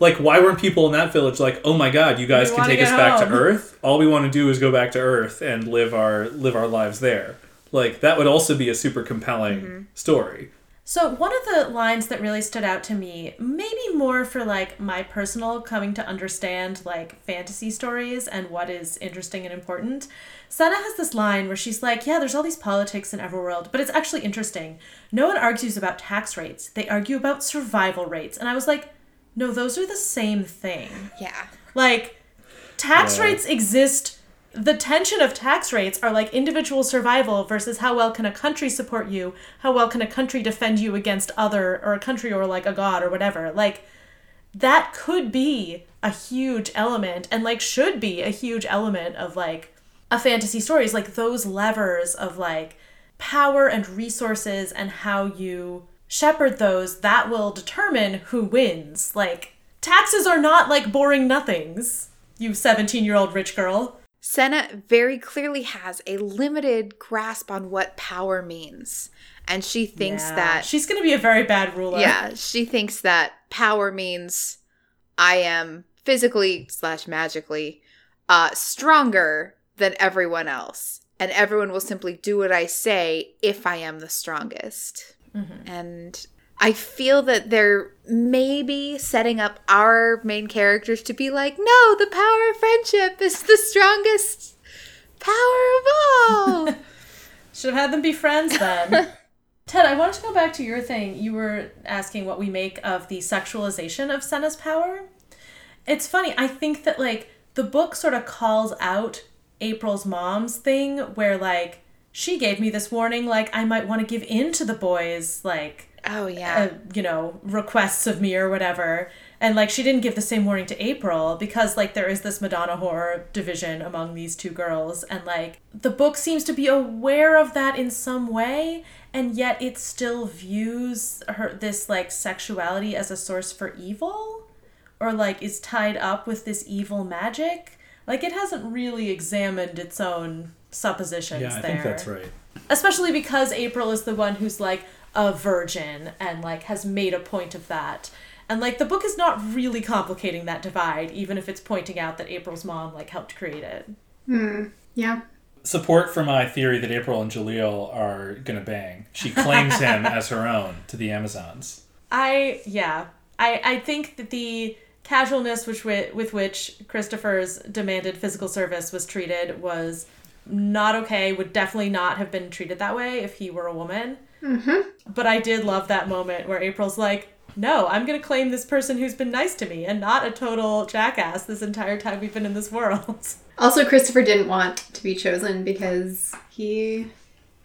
Like, why weren't people in that village like, "Oh my God, you guys We can take us get back to. Earth. All we want to do is go back to Earth and live our live our lives there." Like, that would also be a super compelling Mm-hmm. story. So one of the lines that really stood out to me, maybe more for like my personal coming to understand like fantasy stories and what is interesting and important. Senna has this line where she's like, "Yeah, there's all these politics in Everworld, but it's actually interesting. No one argues about tax rates. They argue about survival rates." And I was like, "No, those are the same thing." yeah Like, tax Yeah. rates exist. The tension of tax rates are like individual survival versus how well can a country support you? How well can a country defend you against other, or a country or like a god or whatever? Like, that could be a huge element and like should be a huge element of like a fantasy story is like those levers of like power and resources and how you shepherd those that will determine who wins like taxes are not like boring nothings you 17 year old rich girl Senna very clearly has a limited grasp on what power means. And she thinks Yeah. that she's gonna be a very bad ruler Yeah, she thinks that power means I am physically slash magically uh stronger than everyone else. And everyone will simply do what I say if I am the strongest. And I feel that they're maybe setting up our main characters to be like, no, the power of friendship is the strongest power of all. Should have had them be friends then. Ted, I wanted to go back to your thing. You were asking what we make of the sexualization of Senna's power. It's funny. I think that like the book sort of calls out April's mom's thing where like she gave me this warning like I might want to give in to the boys like oh, yeah. uh, you know, requests of me or whatever. And like she didn't give the same warning to April because like there is this Madonna horror division among these two girls and like the book seems to be aware of that in some way and yet it still views her this like sexuality as a source for evil or like is tied up with this evil magic. Like it hasn't really examined its own suppositions Yeah, I there think that's right. especially because April is the one who's like a virgin and like has made a point of that. And like the book is not really complicating that divide, even if it's pointing out that April's mom like helped create it. Hmm. Yeah. Support for my theory that April and Jalil are gonna bang. She claims him as her own to the Amazons. I yeah, I I think that the casualness which with, with which Christopher's demanded physical service was treated was not okay. Would definitely not have been treated that way if he were a woman. Mm-hmm. But I did love that moment where April's like, "No, I'm gonna claim this person who's been nice to me and not a total jackass this entire time we've been in this world." Also, Christopher didn't want to be chosen because he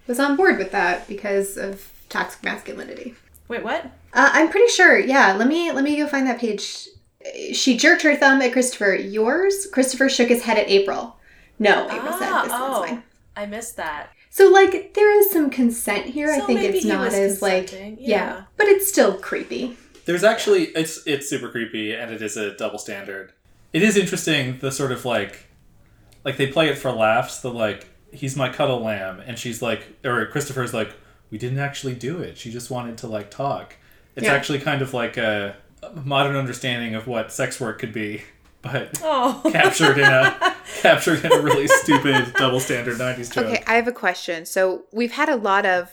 was on board with that because of toxic masculinity. Wait, what? Uh, I'm pretty sure. Yeah, let me let me go find that page. She jerked her thumb at Christopher. Yours? Christopher shook his head at April. No, April said this oh, one's mine. I missed that. So like there is some consent here. I think maybe it's he not was as like yeah. yeah. but it's still creepy. There's actually it's it's super creepy and it is a double standard. It is interesting the sort of like like they play it for laughs, the like he's my cuddle lamb and she's like or Christopher's like we didn't actually do it. She just wanted to like talk. It's Yeah. actually kind of like a modern understanding of what sex work could be, but Oh, captured in a captured in a really stupid double standard 90s joke. Okay, I have a question. So we've had a lot of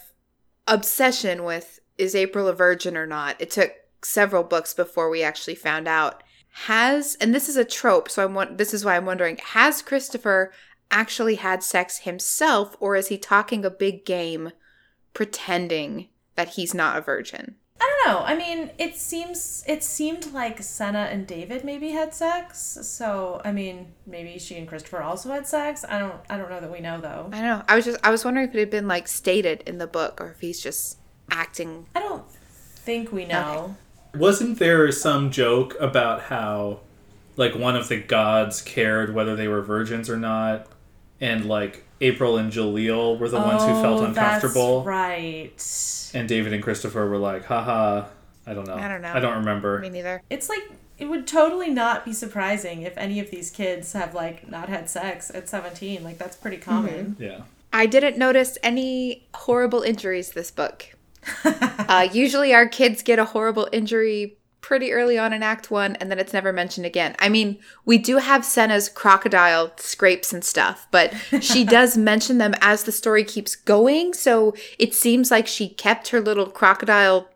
obsession with is April a virgin or not? It took several books before we actually found out. Has and this is a trope, so I'm this is why I'm wondering, has Christopher actually had sex himself or is he talking a big game pretending that he's not a virgin? I don't know. I mean, it seems it seemed like Senna and David maybe had sex. So, I mean, maybe she and Christopher also had sex. I don't I don't know that we know though. I don't know. I was just I was wondering if it had been like stated in the book or if he's just acting I don't think we know. Wasn't there some joke about how, like, one of the gods cared whether they were virgins or not, and like April and Jalil were the ones who felt Oh, uncomfortable, That's right. and David and Christopher were like, "Haha." I don't know. I don't know. I don't remember. me neither. It's like it would totally not be surprising if any of these kids have like not had sex at 17. Like that's pretty common. yeah. I didn't notice any horrible injuries this book. uh, usually, our kids get a horrible injury pretty early on in Act One, and then it's never mentioned again. I mean, we do have Senna's crocodile scrapes and stuff, but she does mention them as the story keeps going. So it seems like she kept her little crocodile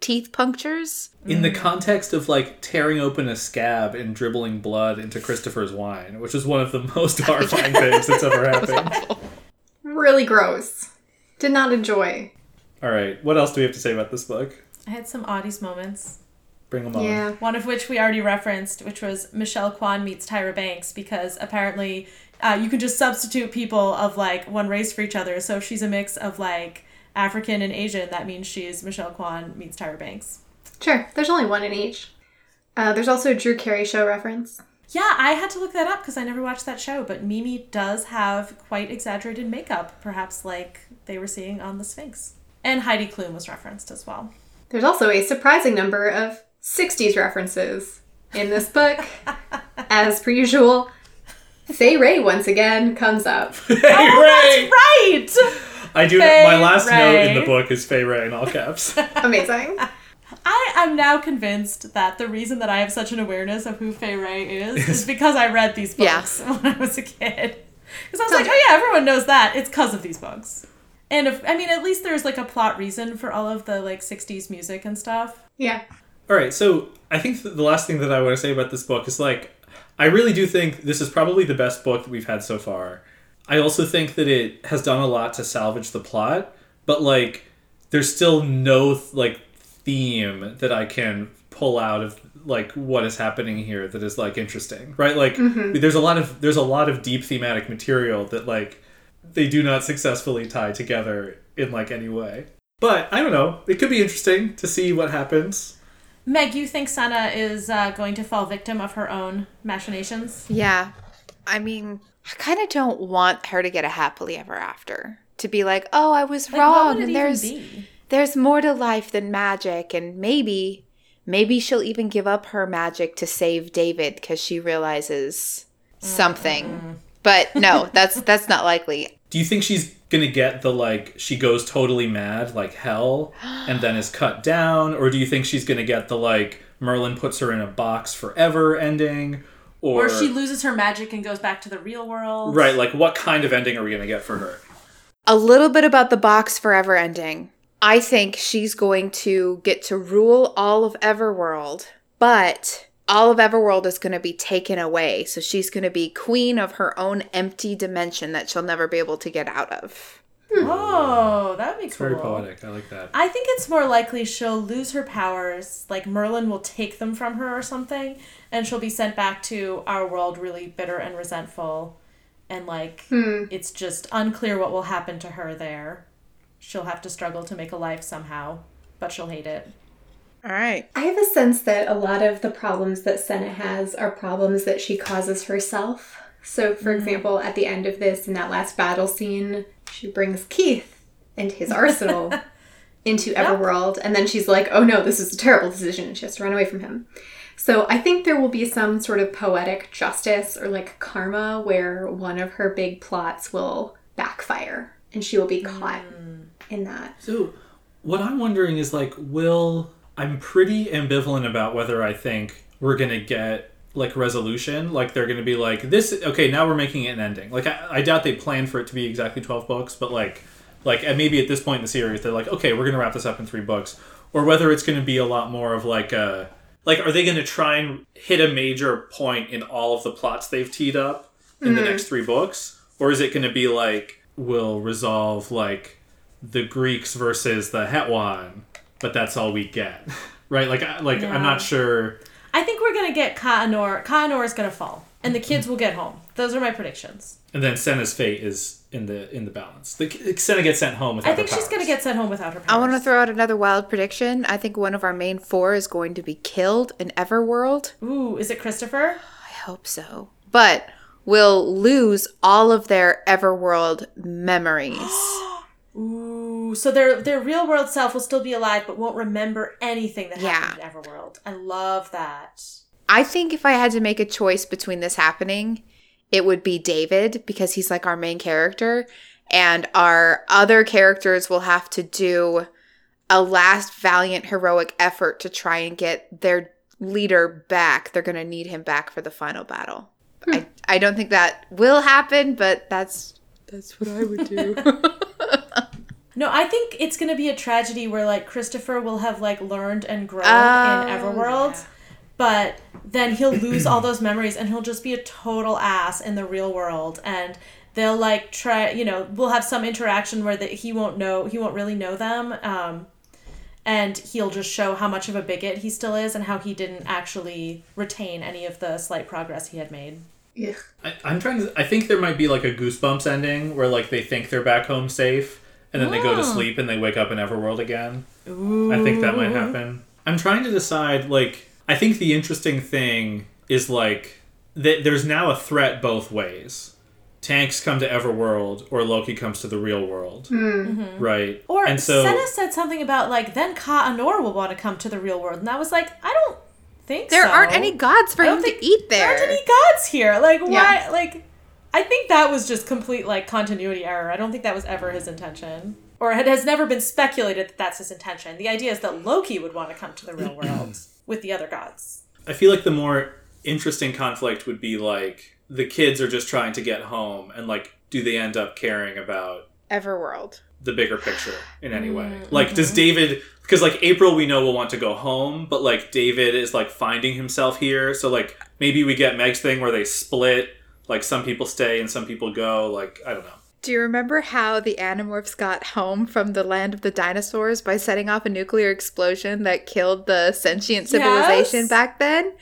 teeth punctures. In the mm. context of like tearing open a scab and dribbling blood into Christopher's wine, which is one of the most horrifying things that's ever happened. Really gross. Did not enjoy. All right, what else do we have to say about this book? I had some oddies moments. Bring them on. Yeah. One of which we already referenced, which was Michelle Kwan meets Tyra Banks, because apparently uh, you can just substitute people of like one race for each other. So if she's a mix of like African and Asian, that means she's Michelle Kwan meets Tyra Banks. Sure. There's only one in each. Uh, there's also a Drew Carey show reference. Yeah, I had to look that up because I never watched that show, but Mimi does have quite exaggerated makeup, perhaps like they were seeing on The Sphinx. And Heidi Klum was referenced as well. There's also a surprising number of 60s references in this book. As per usual, Fay Wray once again comes up. Hey, oh, Ray! Right! I do. Faye my last note in the book is Fay Wray in all caps. Amazing. I am now convinced that the reason that I have such an awareness of who Fay Wray is is because I read these Yeah. books when I was a kid. Because I was like, oh yeah, everyone knows that. It's because of these books. And if, I mean, at least there's like a plot reason for all of the like 60s music and stuff. Yeah. All right, so I think the last thing that I want to say about this book is like, I really do think this is probably the best book that we've had so far. I also think that it has done a lot to salvage the plot, but like, there's still no like theme that I can pull out of like what is happening here that is like interesting, right? Like, mm-hmm. there's a lot of there's a lot of deep thematic material that like they do not successfully tie together in like any way. But I don't know. It could be interesting to see what happens. Meg, you think Senna is uh, going to fall victim of her own machinations? Yeah. I mean, I kind of don't want her to get a happily ever after. To be like, "Oh, I was Like, what wrong would it and even there's be? there's more to life than magic and maybe maybe she'll even give up her magic to save David cuz she realizes mm, something." Mm, mm. But no, that's that's not likely. Do you think she's gonna get the like she goes totally mad like hell and then is cut down, or do you think she's gonna get the like Merlin puts her in a box forever ending, or, Or she loses her magic and goes back to the real world. right? Like what kind of ending are we gonna get for her? A little bit about the box forever ending. I think she's going to get to rule all of Everworld, but all of Everworld is going to be taken away. So she's going to be queen of her own empty dimension that she'll never be able to get out of. Hmm. Oh, that'd be cool. Very poetic. I like that. I think it's more likely she'll lose her powers, like Merlin will take them from her or something, and she'll be sent back to our world really bitter and resentful. And like, hmm. it's just unclear what will happen to her there. She'll have to struggle to make a life somehow, but she'll hate it. All right. I have a sense that a lot of the problems that Senna has are problems that she causes herself. So, for mm. example, at the end of this, in that last battle scene, she brings Keith and his arsenal into Everworld, and then she's like, oh no, this is a terrible decision, and she has to run away from him. So, I think there will be some sort of poetic justice or like karma where one of her big plots will backfire and she will be mm. caught in that. So, what I'm wondering is like, will I'm pretty ambivalent about whether I think we're gonna get like resolution. Like they're gonna be like this. Okay, now we're making it an ending. Like I, I doubt they plan for it to be exactly twelve books, but like, like and maybe at this point in the series, they're like, okay, we're gonna wrap this up in three books, or whether it's gonna be a lot more of like a like, are they gonna try and hit a major point in all of the plots they've teed up in the hmm. next three books, or is it gonna be like we'll resolve like the Greeks versus the Hetwan, but that's all we get, right? Like, I- like I'm not sure. I think we're gonna get Ka Anor. Kaanor is gonna fall, and the kids will get home. Those are my predictions. And then Senna's fate is in the in the balance. The Senna gets sent home. Without I think her she's gonna get sent home without her powers. I want to throw out another wild prediction. I think one of our main four is going to be killed in Everworld. Ooh, is it Christopher? I hope so. But will lose all of their Everworld memories. Ooh, so their their real world self will still be alive, but won't remember anything that Yeah. happened in Everworld. I love that. I think if I had to make a choice between this happening, it would be David because he's like our main character, and our other characters will have to do a last valiant heroic effort to try and get their leader back. They're going to need him back for the final battle. Hmm. I, I don't think that will happen, but that's that's what I would do. No, I think it's gonna be a tragedy where like Christopher will have like learned and grown Oh, in Everworld, but then he'll lose all those memories and he'll just be a total ass in the real world. And they'll like try you know we'll have some interaction where that he won't know he won't really know them um, and he'll just show how much of a bigot he still is and how he didn't actually retain any of the slight progress he had made. Yeah. I, I'm trying to. I think there might be like a Goosebumps ending where like they think they're back home safe, and then they go to ah. sleep and they wake up in Everworld again. I think that might happen. I'm trying to decide. Like, I think the interesting thing is like that. There's now a threat both ways. Tanks come to Everworld, or Loki comes to the real world, hmm. mm-hmm. right? or and so Senna said something about like then Ka Anor will want to come to the real world and I was like I don't think there so. aren't any gods for him think to eat There There aren't any gods here. Like why? Yeah. Like I think that was just complete like continuity error. I don't think that was ever his intention, or it has never been speculated that that's his intention. The idea is that Loki would want to come to the real world with the other gods. I feel like the more interesting conflict would be like the kids are just trying to get home and like do they end up caring about Everworld. the bigger picture in any way. Mm-hmm. Like, does David? Because like April, we know will want to go home, but like David is like finding himself here. So like maybe we get Meg's thing where they split. Like some people stay and some people go. Like I don't know. Do you remember how the Animorphs got home from the land of the dinosaurs by setting off a nuclear explosion that killed the sentient civilization Yes. back then?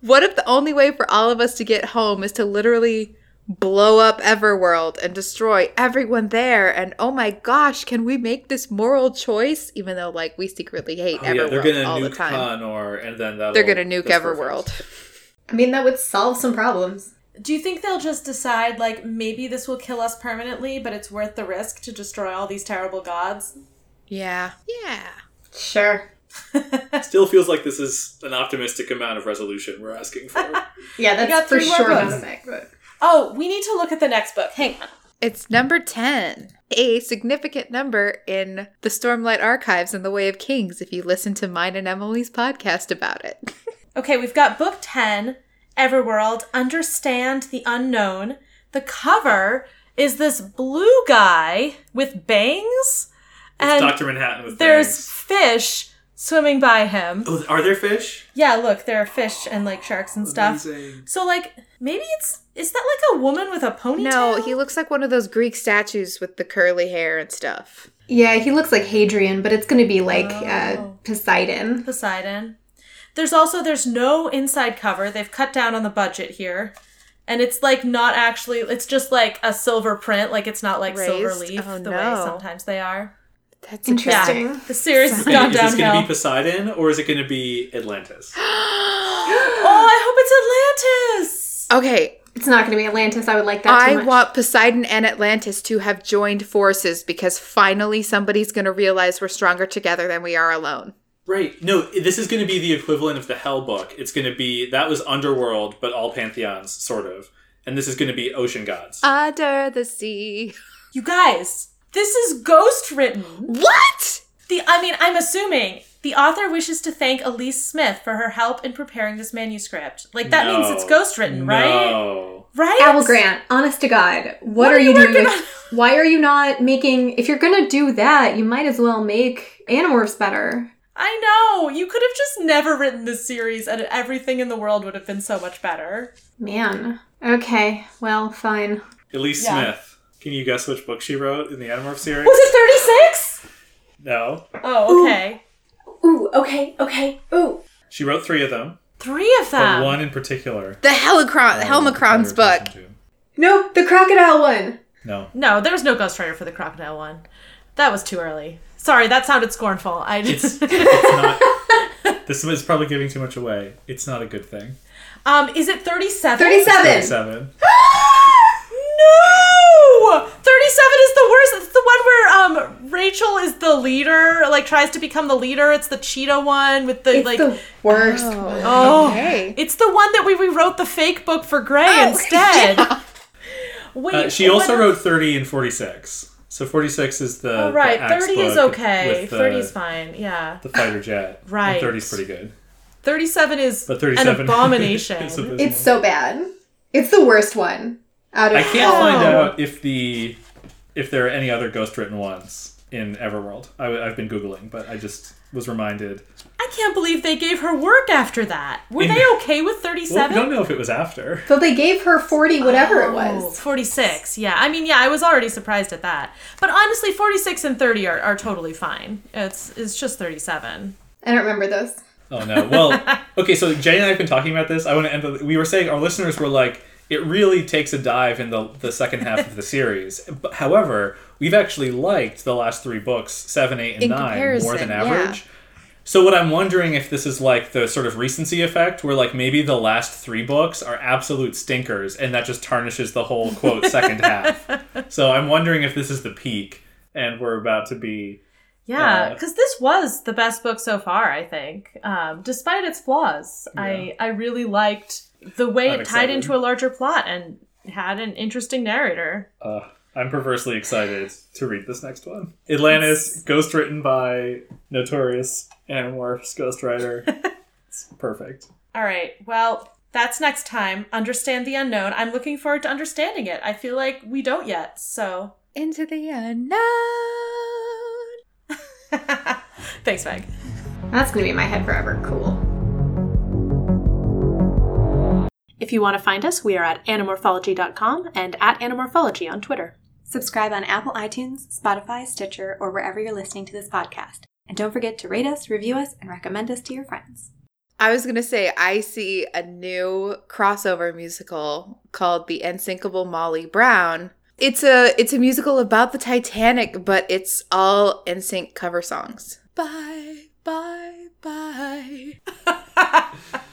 What if the only way for all of us to get home is to literally blow up Everworld and destroy everyone there? And oh my gosh, can we make this moral choice? Even though, like, we secretly hate Oh, Everworld yeah, they're gonna all the time. Connor, and then They're gonna nuke Everworld. I mean, that would solve some problems. Do you think they'll just decide like maybe this will kill us permanently, but it's worth the risk to destroy all these terrible gods? Yeah. Yeah. Sure. Still feels like this is an optimistic amount of resolution we're asking for. Yeah, got that's for sure books. not a Meg book. Oh, we need to look at the next book. Hang on. It's number 10, a significant number in the Stormlight archives in the Way of Kings if you listen to mine and Emily's podcast about it. Okay, we've got book 10, Everworld, Understand the Unknown. The cover is this blue guy with bangs, It's and Doctor Manhattan with there's bangs. fish swimming by him. Oh, are there fish? Yeah, look, there are fish and like sharks and stuff. Amazing. So, like, maybe it's. Is that like a woman with a ponytail? no, he looks like one of those Greek statues with the curly hair and stuff. Yeah, he looks like Hadrian, but it's going to be like uh, Oh. Poseidon. Poseidon. There's also there's no inside cover. They've cut down on the budget here. And it's like not actually it's just like a silver print, like it's not like silver leaf Oh, the way sometimes they are. That's Interesting. Yeah. The series has Wait, gone is this going to be Poseidon or is it going to be Atlantis? oh, I hope it's Atlantis. Okay, It's not going to be Atlantis. I would like that too I much. want Poseidon and Atlantis to have joined forces because finally somebody's going to realize we're stronger together than we are alone. Right. No, this is going to be the equivalent of the Hell book. It's going to be that was Underworld, but all pantheons, sort of. And this is going to be ocean gods. Under the sea. You guys, this is ghost written. What? The I mean, I'm assuming the author wishes to thank Elise Smith for her help in preparing this manuscript. Like that means it's ghost written, right? No. Right? Applegate, honest to God, what, What are, are you you doing? With, why are you not making? If you're gonna do that, you might as well make Animorphs better. I know. You could have just never written this series and everything in the world would have been so much better. Man. Okay. Well, fine. Elise Yeah. Smith. Can you guess which book she wrote in the Animorph series? Was it 36? No. Oh, okay. Ooh. Okay. Okay. Ooh. She wrote three of them, Three of but them. one in particular. The Helicron, Helmacron's I book. No, the crocodile one. No. No, there was no ghostwriter for the crocodile one. That was too early. Sorry, that sounded scornful. I just it's not. This is probably giving too much away. It's not a good thing. Um, is it 37? 37. Thirty-seven. No! 37 is the worst. It's the one where um Rachel is the leader, like tries to become the leader. It's the cheetah one with the It's like the worst. Oh, Okay. it's the one that we rewrote the fake book for Gray Oh, instead. yeah. Wait, Uh, she also wrote thirty and forty-six. So forty-six is the Oh, right, the axe 30 is okay. the- 30 is fine. Yeah. The fighter jet. Right. Thirty is pretty good. 37 is But thirty-seven an abomination. is. It's so bad. It's the worst one out of. I can't Oh. find out if the if there are any other ghost written ones in Everworld. I, have been googling, but I just was reminded. I can't believe they gave her work after that. Were In- they okay with Well, 37? we don't know if it was after. So they gave her forty, whatever it Oh, was. 46. Yeah. I mean, yeah, I was already surprised at that. But honestly, 46 and 30 are, are totally fine. It's it's just 37. I don't remember those. Oh no. Well, okay. So Jay and I have been talking about this. I want to end. The, we were saying our listeners were like, it really takes a dive in the the second half of the series. But, however, we've actually liked the last three books, seven, eight, and In nine, more comparison, than yeah. So what I'm wondering if this is like the sort of recency effect, where like maybe the last three books are absolute stinkers, and that just tarnishes the whole quote second half. So I'm wondering if this is the peak, and we're about to be. Yeah, Uh, because this was the best book so far, I think. Um, despite its flaws, I, I really liked the way I'm it tied excited. into a larger plot and had an interesting narrator. Uh, I'm perversely excited to read this next one. Atlantis, ghost written by notorious Animorphs ghostwriter. it's perfect. All right, well, that's next time. Understand the unknown. I'm looking forward to understanding it. I feel like we don't yet, so into the unknown. Thanks, Meg. That's gonna be in my head forever. Cool. If you want to find us, we are at animorphology.com and at anamorphology on Twitter. Subscribe on Apple iTunes, Spotify, Stitcher, or wherever you're listening to this podcast. And don't forget to rate us, review us, and recommend us to your friends. I was gonna say I see a new crossover musical called The Unsinkable Molly Brown. It's a it's a musical about the Titanic, but it's all NSYNC cover songs. Bye, bye, bye.